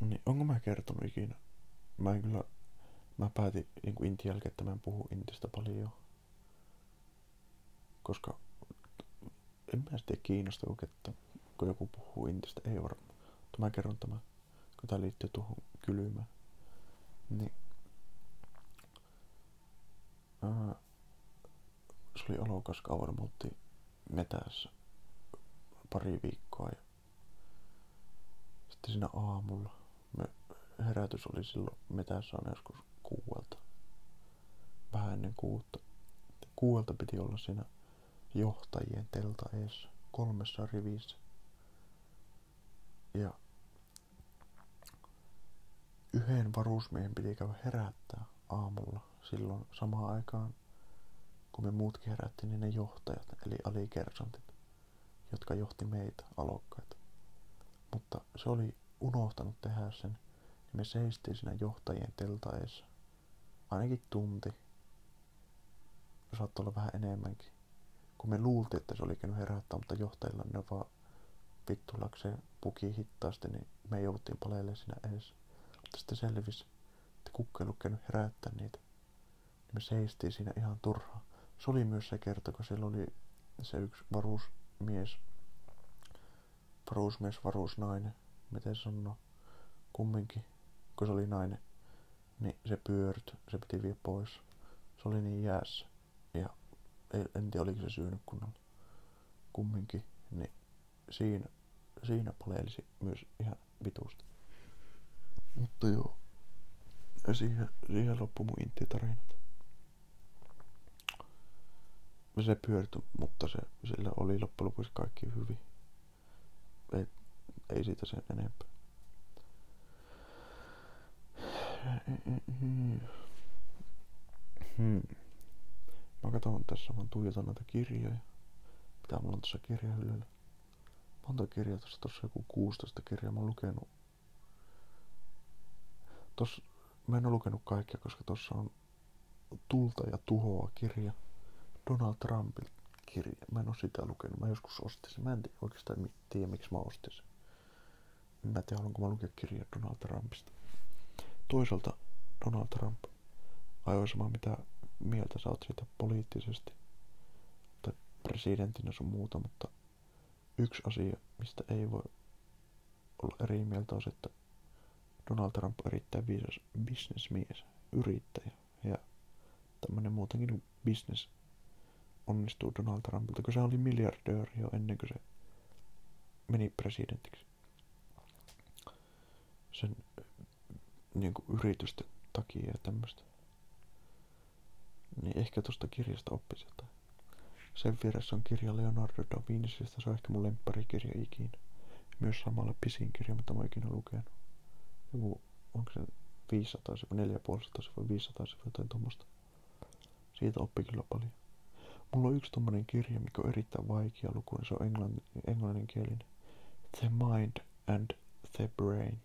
Niin, onko mä kertonut ikinä? Mä en kyllä mä päätin niin Intin jälkeen, että mä en puhu Intistä paljon. Koska en mä sitten kiinnosta, kun, että, kun joku puhuu Intistä, ei varmaan. Mutta mä kerron tämä, kun tämä liittyy tuohon kylmään. Niin. Ää, se oli alokas kauan, me metässä pari viikkoa ja sitten siinä aamulla me herätys oli silloin metässä on joskus kuuelta. Vähän ennen kuutta. Kuuelta piti olla siinä johtajien telta kolmessa rivissä. Ja yhden varusmiehen piti käydä herättää aamulla silloin samaan aikaan, kun me muutkin herättiin, niin ne johtajat, eli alikersantit, jotka johti meitä alokkaita. Mutta se oli unohtanut tehdä sen, niin me seistiin siinä johtajien teltaessa ainakin tunti. Saattoi olla vähän enemmänkin. Kun me luultiin, että se oli käynyt herättää, mutta johtajilla ne vaan vittullakseen puki hittaasti, niin me jouduttiin paleille siinä edes. Mutta sitten selvisi, että kukka ei ollut käynyt herättää niitä. Niin me seistiin siinä ihan turhaa. Se oli myös se kerta, kun siellä oli se yksi varusmies, varusmies, varusnainen, miten sanoo, kumminkin, kun se oli nainen, niin se pyörtyi, se piti vie pois. Se oli niin jäässä. En tiedä, oliko se syönyt kunnolla. Kumminkin, niin siinä, siinä paleelisi myös ihan vitusti. Mutta joo, siihen, siihen loppui mun intti-tarinat. Se pyörityi, mutta se, sillä oli loppujen lopuksi kaikki hyvin. Ei, ei siitä sen enempää. Hmm. Mä katson tässä, mä tuijotan näitä kirjoja. Mitä mulla on tuossa kirjahyllyllä? Monta kirjaa tuossa, tuossa joku 16 kirjaa mä oon lukenut. Tossa, mä en oo lukenut kaikkia, koska tuossa on Tulta ja tuhoa kirja. Donald Trumpin kirja. Mä en oo sitä lukenut. Mä joskus ostin sen. Mä en oikeastaan tiedä, miksi mä ostin sen. Mä en tiedä, haluanko mä lukea kirjaa Donald Trumpista. Toisaalta Donald Trump ajoi samaa mitä mieltä sä oot siitä poliittisesti tai presidentinä sun muuta, mutta yksi asia, mistä ei voi olla eri mieltä on se, että Donald Trump on erittäin viisas bisnesmies, yrittäjä ja tämmönen muutenkin business onnistuu Donald Trumpilta, kun se oli miljardööri jo ennen kuin se meni presidentiksi. Sen niin kuin yritysten takia ja tämmöistä. Niin ehkä tuosta kirjasta oppisi jotain. Sen vieressä on kirja Leonardo da Vinciista, se on ehkä mun lempparikirja ikinä. Myös samalla pisin kirja, mitä mä oon ikinä lukenut. Joku, onko se 500 sivu, 450 sivu, 500 sivu, jotain tuommoista. Siitä oppi kyllä paljon. Mulla on yksi tommonen kirja, mikä on erittäin vaikea luku, se on englannin, englanninkielinen. The Mind and the Brain.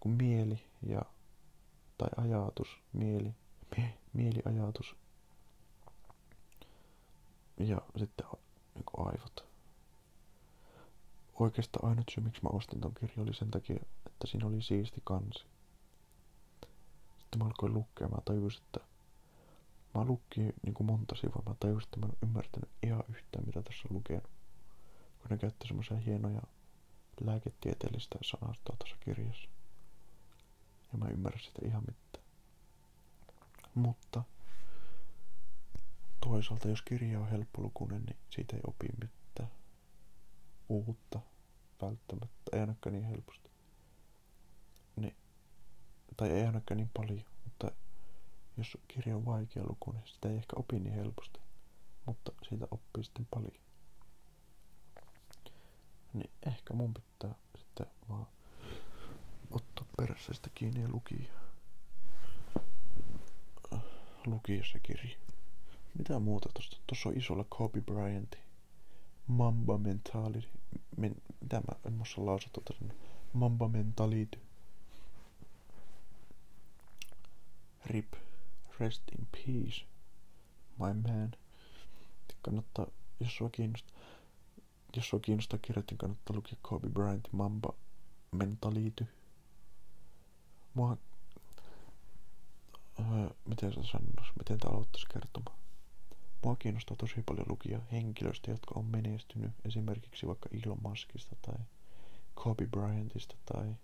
Kun mieli ja, tai ajatus, mieli, mie, mieliajatus ja sitten niin aivot. Oikeastaan ainut syy, miksi mä ostin ton kirjan, oli sen takia, että siinä oli siisti kansi. Sitten mä alkoin lukea, mä tajusin, että Mä lukkin niin kuin monta sivua, mä tajusin, että mä en ymmärtänyt ihan yhtään, mitä tässä lukenut. Kun ne käytti semmoisia hienoja lääketieteellistä sanastoa tuossa kirjassa. Ja mä ymmärrän sitä ihan mitään. Mutta toisaalta, jos kirja on helppolukuinen, niin siitä ei opi mitään uutta välttämättä. Ei ainakaan niin helposti. Niin, tai ei ainakaan niin paljon jos kirja on vaikea luku, niin sitä ei ehkä opi niin helposti, mutta siitä oppii sitten paljon. Niin ehkä mun pitää sitten vaan ottaa perässä sitä kiinni ja lukia. Lukia se kirja. Mitä muuta tosta? Tossa on isolla Kobe Bryant. Mamba Mentality. Men, mitä mä en muassa lausa tuota Mamba Mentality. Rip Rest in peace, my man. Kannattaa, jos sua kiinnostaa, jos sua kiinnostaa kirjoitin, kannattaa lukea Kobe Bryant Mamba Mentality. Mua, öö, miten se sanois, miten tää aloittaisi kertomaan. Mua kiinnostaa tosi paljon lukia henkilöistä, jotka on menestynyt esimerkiksi vaikka Elon Muskista tai Kobe Bryantista tai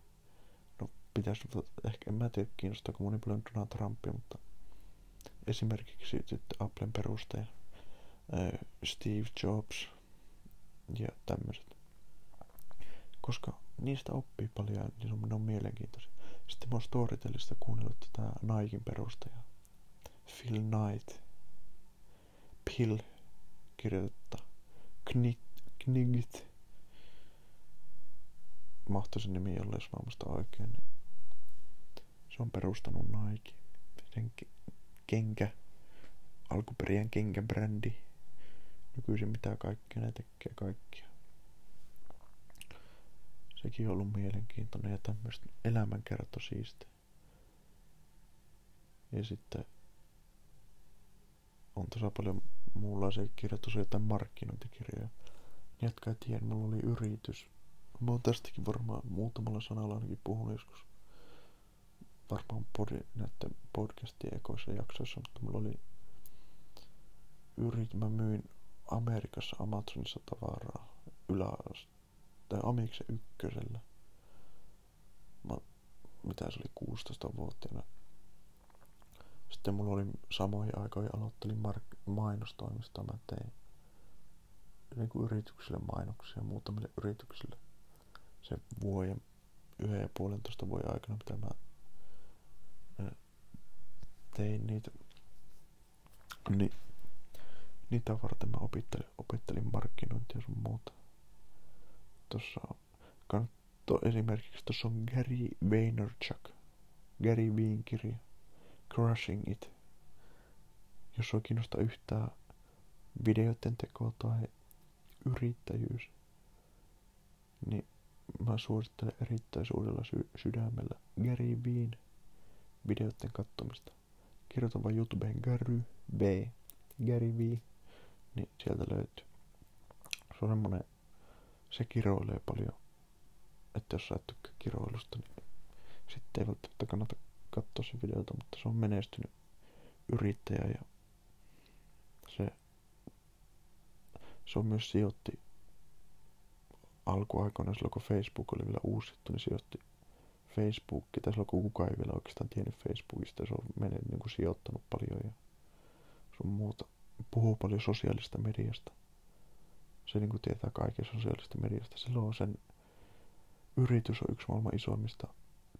no pitäisi, ehkä en mä tiedä kiinnostaako moni paljon Donald Trumpia, mutta esimerkiksi sitten Applen perustaja Steve Jobs ja tämmöiset. Koska niistä oppii paljon, niin on, ne on mielenkiintoisia. Sitten mä oon Storytellista kuunnellut tätä Nikein perustajaa. Phil Knight. Pill kirjoittaa. Knit, knigit. Mahtoi se nimi jolle, jos mä oikein. Niin se on perustanut Nike. Sen kenkä, alkuperien kenkäbrändi. Nykyisin mitä kaikkea ne tekee kaikkia. Sekin on ollut mielenkiintoinen ja tämmöistä elämänkerto siisti. Ja sitten on tosi paljon muunlaisia kirjoituksia jotain markkinointikirjoja. Ei tiedä, mulla oli yritys. Mä oon tästäkin varmaan muutamalla sanalla ainakin puhunut joskus. Varmaan podi, näiden podcastien ekoissa jaksoissa, mutta mulla oli yrit, mä myin Amerikassa Amazonissa tavaraa ylä tai Amiksen ykkösellä. Mä, mitä se oli 16-vuotiaana. Sitten mulla oli samoihin aikoihin aloittelin mark-. Mä tein niin kuin yrityksille mainoksia, muutamille yrityksille. Se vuoden, yhden ja puolentoista vuoden aikana, mitä mä tein niitä, niin niitä varten mä opettelin, opettelin markkinointia sun muuta. Tuossa kannattaa esimerkiksi, tuossa on Gary Vaynerchuk, Gary Veen kirja, Crushing It. Jos sua kiinnostaa yhtään videoiden tekoa tai yrittäjyys, niin mä suosittelen erittäin suurella sy- sydämellä Gary Veen videoiden kattomista. Kirjoita vaan YouTubeen Gary V, Gary V, niin sieltä löytyy. Se on semmonen, se kiroilee paljon, että jos sä et tykkää kiroilusta, niin sitten ei välttämättä kannata katsoa se videota, mutta se on menestynyt yrittäjä ja se, se on myös sijoitti alkuaikoina silloin kun Facebook oli vielä uusittu, niin sijoitti Facebook, tai silloin kun kukaan ei vielä oikeastaan tiennyt Facebookista, se on mennyt niin kuin sijoittanut paljon ja sun muuta. Puhuu paljon sosiaalista mediasta. Se niin kuin tietää kaiken sosiaalista mediasta. Silloin sen yritys on yksi maailman isoimmista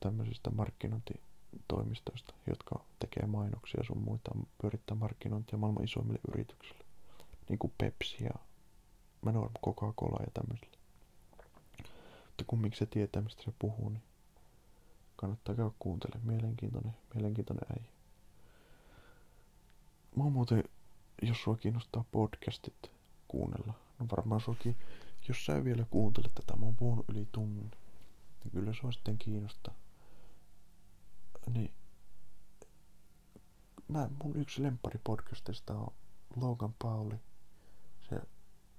tämmöisistä markkinointitoimistoista, jotka tekee mainoksia sun muita, pyörittää markkinointia maailman isoimmille yrityksille. Niin kuin Pepsi ja mä Coca-Cola ja tämmöisille. Mutta kumminkin se tietää, mistä se puhuu, niin kannattaa käydä kuuntelemaan. Mielenkiintoinen, mielenkiintoinen äijä. Mä oon muuten, jos sua kiinnostaa podcastit kuunnella, no varmaan suakin, jos sä vielä kuuntelet tätä, mä oon puhunut yli tunnin, niin kyllä sua sitten kiinnostaa. Niin, mä, mun yksi lempari podcastista on Logan Pauli, se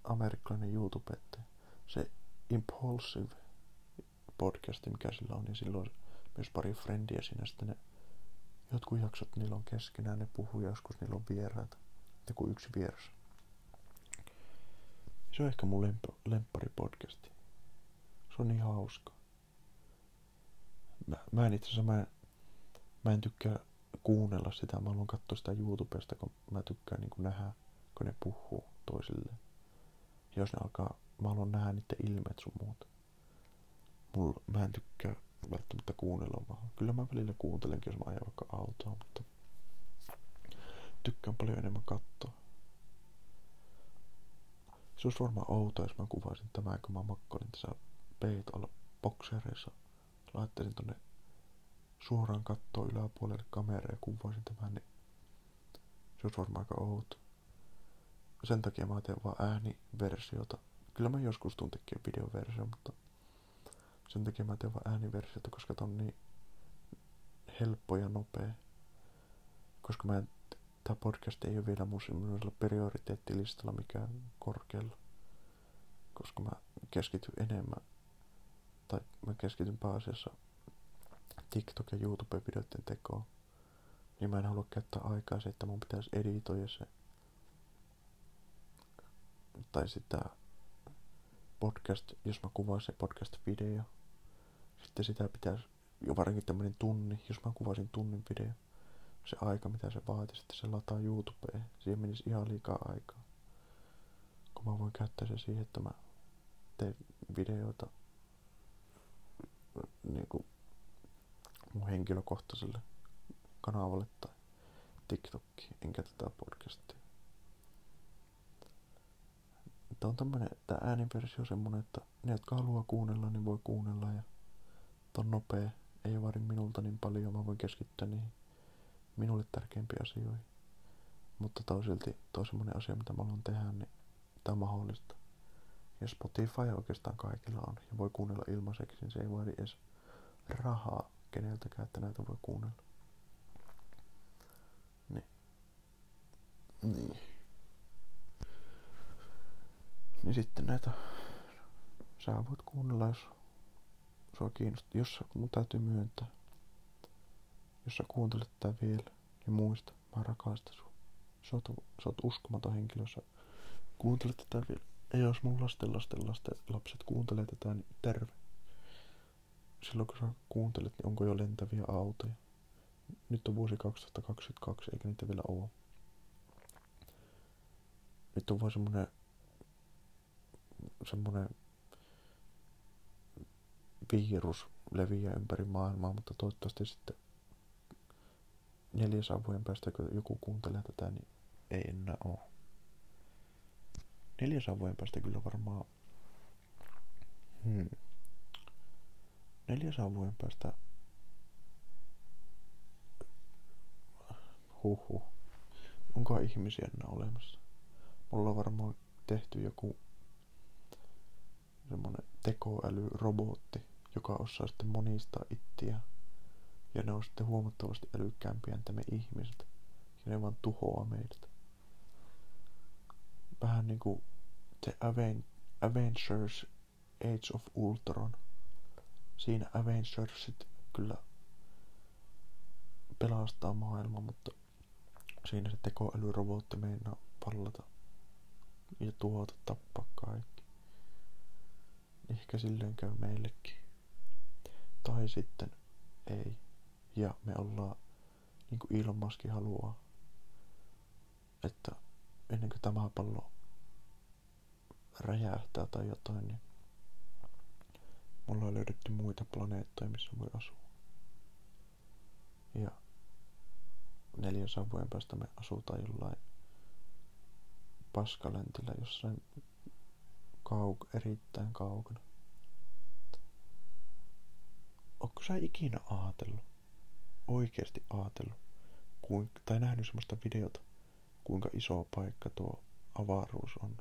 amerikkalainen YouTube, se Impulsive podcasti, mikä sillä on, niin silloin myös pari frendiä siinä sitten ne jotkut jaksot niillä on keskenään, ne puhuu joskus, niillä on vieraita. Joku yksi vieras. Se on ehkä mun lemp- lemppari podcasti. Se on niin hauska. Mä, mä en itse asiassa, mä mä en tykkää kuunnella sitä. Mä haluan katsoa sitä YouTubesta, kun mä tykkään niin nähdä, kun ne puhuu toisilleen. Jos ne alkaa, mä haluan nähdä niiden ilmeet sun muuta. Mulla, mä en tykkää välttämättä kuunnella vaan. Kyllä mä välillä kuuntelenkin, jos mä ajan vaikka autoa, mutta tykkään paljon enemmän katsoa. Se olisi varmaan outoa, jos mä kuvaisin tämän, kun mä makkoilin tässä peitolla boksereissa. Laittaisin tonne suoraan kattoon yläpuolelle kameraa ja kuvaisin tämän, niin se olisi varmaan aika outo. Sen takia mä teen vaan ääniversiota. Kyllä mä joskus tuun tekemään videoversio, mutta sen takia mä teen vaan ääniversiota, koska tää on niin helppo ja nopea. Koska mä en, tää podcast ei ole vielä mun prioriteettilistalla mikään korkealla. Koska mä keskityn enemmän, tai mä keskityn pääasiassa TikTok- ja YouTube-videoiden tekoon. Niin mä en halua käyttää aikaa se, että mun pitäisi editoida se. Tai sitä podcast, jos mä kuvaan se podcast-video, sitten sitä pitäisi, jo varsinkin tämmönen tunni, jos mä kuvasin tunnin video, se aika mitä se vaatii, sitten se lataa YouTubeen, siihen menisi ihan liikaa aikaa. Kun mä voin käyttää se siihen, että mä teen videoita niin kuin mun henkilökohtaiselle kanavalle tai TikTokkiin, enkä tätä podcastia. Tämä on tämmönen, tää ääniversio semmonen, että ne, jotka haluaa kuunnella, niin voi kuunnella ja on nopea, ei vaadi minulta niin paljon, mä voin keskittyä niihin minulle tärkeimpiin asioihin. Mutta tää on silti toi semmonen asia, mitä mä haluan tehdä, niin tää on mahdollista. Ja Spotify oikeastaan kaikilla on, ja voi kuunnella ilmaiseksi, niin se ei vaadi edes rahaa keneltäkään, että näitä voi kuunnella. Niin. Niin sitten näitä sä voit kuunnella, jos sua kiinnostaa. Jos mun täytyy myöntää. Jos sä kuuntelet tätä vielä, niin muista, mä rakastan sua. Sä oot, sä oot uskomaton henkilö, sä kuuntelet tätä vielä. Ja jos mun lasten lasten lasten lapset kuuntelee tätä, niin terve. Silloin kun sä kuuntelet, niin onko jo lentäviä autoja? Nyt on vuosi 2022, eikä niitä vielä ole. Nyt on vaan semmonen semmonen virus leviää ympäri maailmaa, mutta toivottavasti sitten neljäs vuoden päästä, kun joku kuuntelee tätä, niin ei enää ole. Neljäs vuoden päästä kyllä varmaan... Hmm. Neljäs vuoden päästä... Huhhuh. Onko ihmisiä enää olemassa? Mulla on varmaan tehty joku semmonen tekoälyrobotti, joka osaa sitten monistaa ittiä. Ja ne on sitten huomattavasti älykkäämpiä me ihmiset. Ja ne vaan tuhoaa meidät. Vähän niinku The Aven Avengers Age of Ultron. Siinä Avengersit kyllä pelastaa maailma, mutta siinä se tekoälyrobotti meinaa pallata ja tuota tappaa kaikki. Ehkä silleen käy meillekin. Tai sitten ei. Ja me ollaan, niin kuin Elon Musk haluaa, että ennen kuin tämä pallo räjähtää tai jotain, niin mulla on löydetty muita planeettoja, missä voi asua. Ja 400 vuoden päästä me asutaan jollain paskaläntillä jossain kauk- erittäin kaukana. Onko sä ikinä ajatellut, oikeasti ajatellut, kuin, tai nähnyt semmoista videota, kuinka iso paikka tuo avaruus on?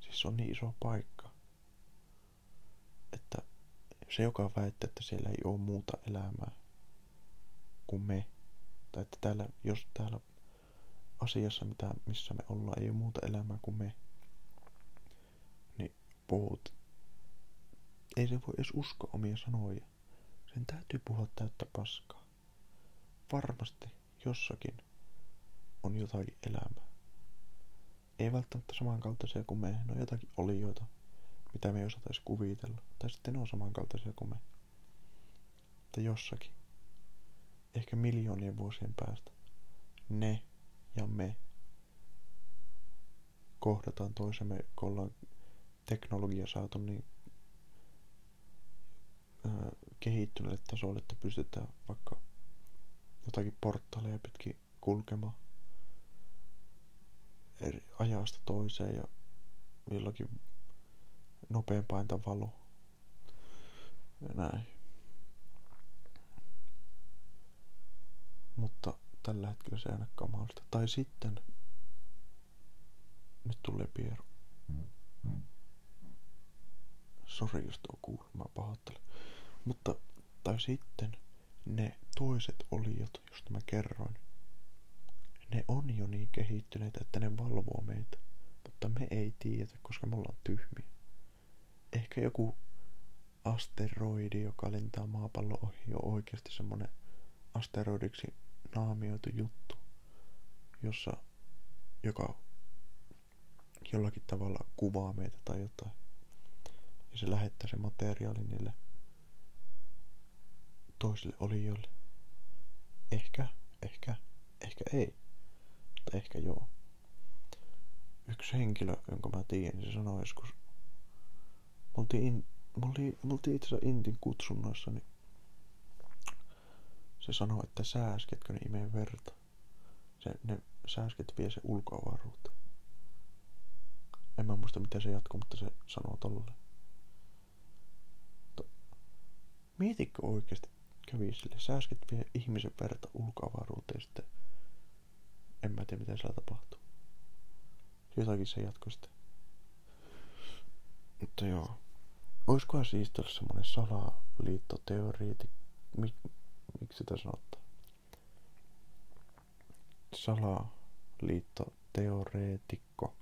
Siis se on niin iso paikka, että se, joka väittää, että siellä ei ole muuta elämää kuin me, tai että täällä, jos täällä asiassa, mitä, missä me ollaan, ei ole muuta elämää kuin me, niin puhut. Ei se voi edes uskoa omia sanoja. Sen täytyy puhua täyttä paskaa. Varmasti jossakin on jotakin elämää. Ei välttämättä samankaltaisia kuin me, no jotakin olioita, mitä me ei osata edes kuvitella. Tai sitten ne on samankaltaisia kuin me. Mutta jossakin, ehkä miljoonien vuosien päästä, ne ja me kohdataan toisemme, kun ollaan teknologia saatu niin kehittyneelle tasolle, että pystytään vaikka jotakin portaaleja pitkin kulkemaan eri ajasta toiseen ja jollakin nopeampainta valo. Ja näin. Mutta tällä hetkellä se ei ainakaan mahdollista. Tai sitten, nyt tulee pieru. Sori, jos tuo kuuluu, mä pahoittelen. Mutta, tai sitten ne toiset oliot, joista mä kerroin, ne on jo niin kehittyneitä, että ne valvoo meitä. Mutta me ei tiedä, koska me ollaan tyhmiä. Ehkä joku asteroidi, joka lentää maapallon ohi, on oikeasti semmonen asteroidiksi naamioitu juttu, jossa joka jollakin tavalla kuvaa meitä tai jotain. Ja se lähettää se materiaali niille toisille olijoille. Ehkä, ehkä, ehkä ei. Mutta ehkä joo. Yksi henkilö, jonka mä tiedän, se sanoi joskus. Me oltiin, itse asiassa Intin kutsunnoissa, niin se sanoi, että sääsketkö ne imee verta. Se, ne sääsket vie se ulkoavaruuteen. En mä muista miten se jatkuu, mutta se sanoo tolleen. Mietitkö oikeasti kävi sille? Sääsket vie ihmisen verta ulkoavaruuteen sitten. En mä tiedä mitä siellä tapahtuu. Jotakin se jatkoi sitten. Mutta joo. Olisikohan siis tällä semmonen salaliittoteoriiti? Mik, miksi sitä sanottaa? salaliittoteoreetikko.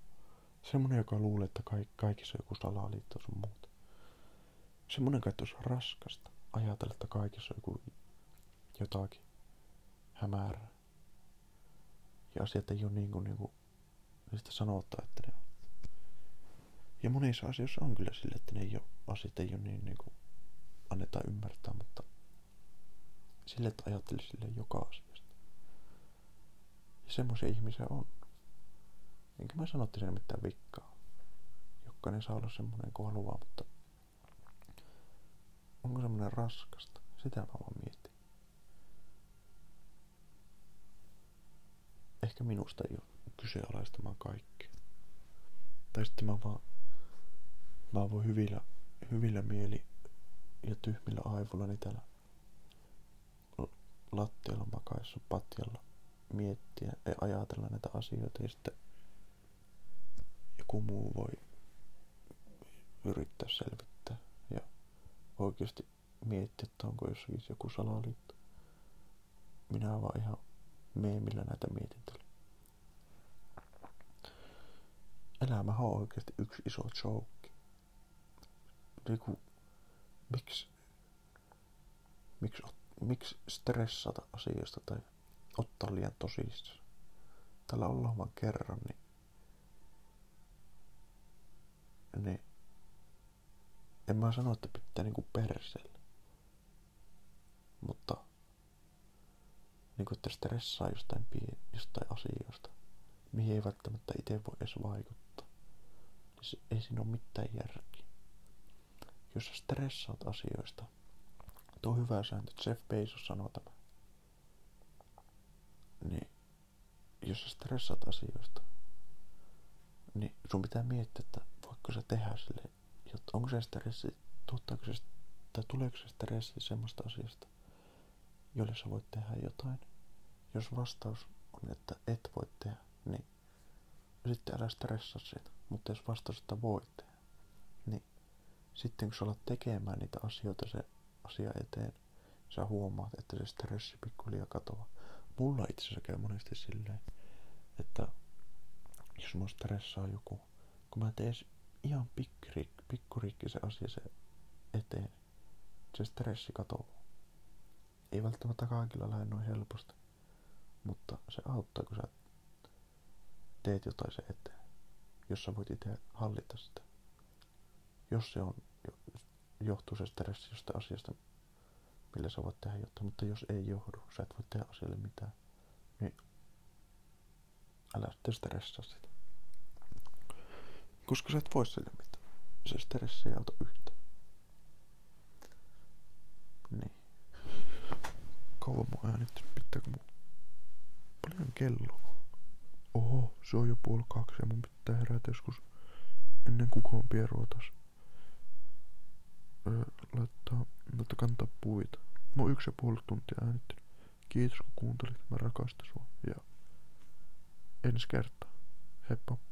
Semmonen, joka luulee, että kaikissa on joku salaliitto sun muuta. Semmonen kai olisi raskasta ajatella, että kaikissa on joku jotakin hämärää. Ja asiat ei ole niin kuin, niin kuin niistä sanotaan, että ne on. Ja monissa asioissa on kyllä sille, että ne ei ole, asiat ei ole niin, niin kuin annetaan ymmärtää, mutta sille, että ajattelisi sille joka asiasta. Ja semmoisia ihmisiä on. Enkä mä sano, että siinä mitään vikkaa. Jokainen saa olla semmoinen kuin haluaa, mutta onko semmoinen raskasta? Sitä mä vaan mietin. Ehkä minusta ei ole kyseenalaistamaan kaikkea. Tai sitten mä vaan, mä voin hyvillä, hyvillä mieli ja tyhmillä aivoilla täällä lattialla makaissa patjalla miettiä ja ajatella näitä asioita ja sitten joku muu voi yrittää selvittää ja oikeasti miettiä, että onko jossakin joku salaliitto. Minä vaan ihan meemillä näitä mietintelyä. Elämä on oikeasti yksi iso joke. Niinku, miksi, miksi, miksi stressata asiasta tai ottaa liian tosissaan? Tällä ollaan vaan kerran, niin, niin en mä sano, että pitää niinku persellä. Mutta niinku, että stressaa jostain, jostain asioista, mihin ei välttämättä itse voi edes vaikuttaa. Se, ei siinä ole mitään järkeä. Jos sä stressaat asioista, tuo hyvä sääntö, Jeff Bezos sanoo tämä. Niin, jos sä stressaat asioista, niin sun pitää miettiä, että voiko sä tehdä sille, jotta onko se stressi, tuottaako se, tai tuleeko se stressi semmoista asiasta, jolle sä voit tehdä jotain. Jos vastaus on, että et voi tehdä, niin sitten älä stressaa siitä. Mutta jos vastaus, että voit tehdä, niin sitten kun sä alat tekemään niitä asioita se asia eteen, sä huomaat, että se stressi pikkuhiljaa katoaa. Mulla itse asiassa käy monesti silleen, että jos mä stressaa joku, kun mä teen ihan pikkurikki se asia se eteen, se stressi katoaa. Ei välttämättä kaikilla lähde noin helposti, mutta se auttaa, kun sä teet jotain se eteen, jos sä voit itse hallita sitä. Jos se on, johtuu se stressi jostain asiasta, millä sä voit tehdä jotain, mutta jos ei johdu, sä et voi tehdä asialle mitään, niin älä sitten stressaa sitä. Koska sä et voi sille mitään. Se stressi ei auta yhtään. Niin. Kauan mun äänittänyt, pitääkö mun... Paljon kello Oho, se on jo puoli kaksi ja mun pitää herätä joskus ennen kukaan pieruotas. Öö, laittaa, laittaa kantaa puita. Mä yksi ja puoli tuntia äänittänyt. Kiitos kun kuuntelit, mä rakastan sua ja ensi kertaa. Heippa.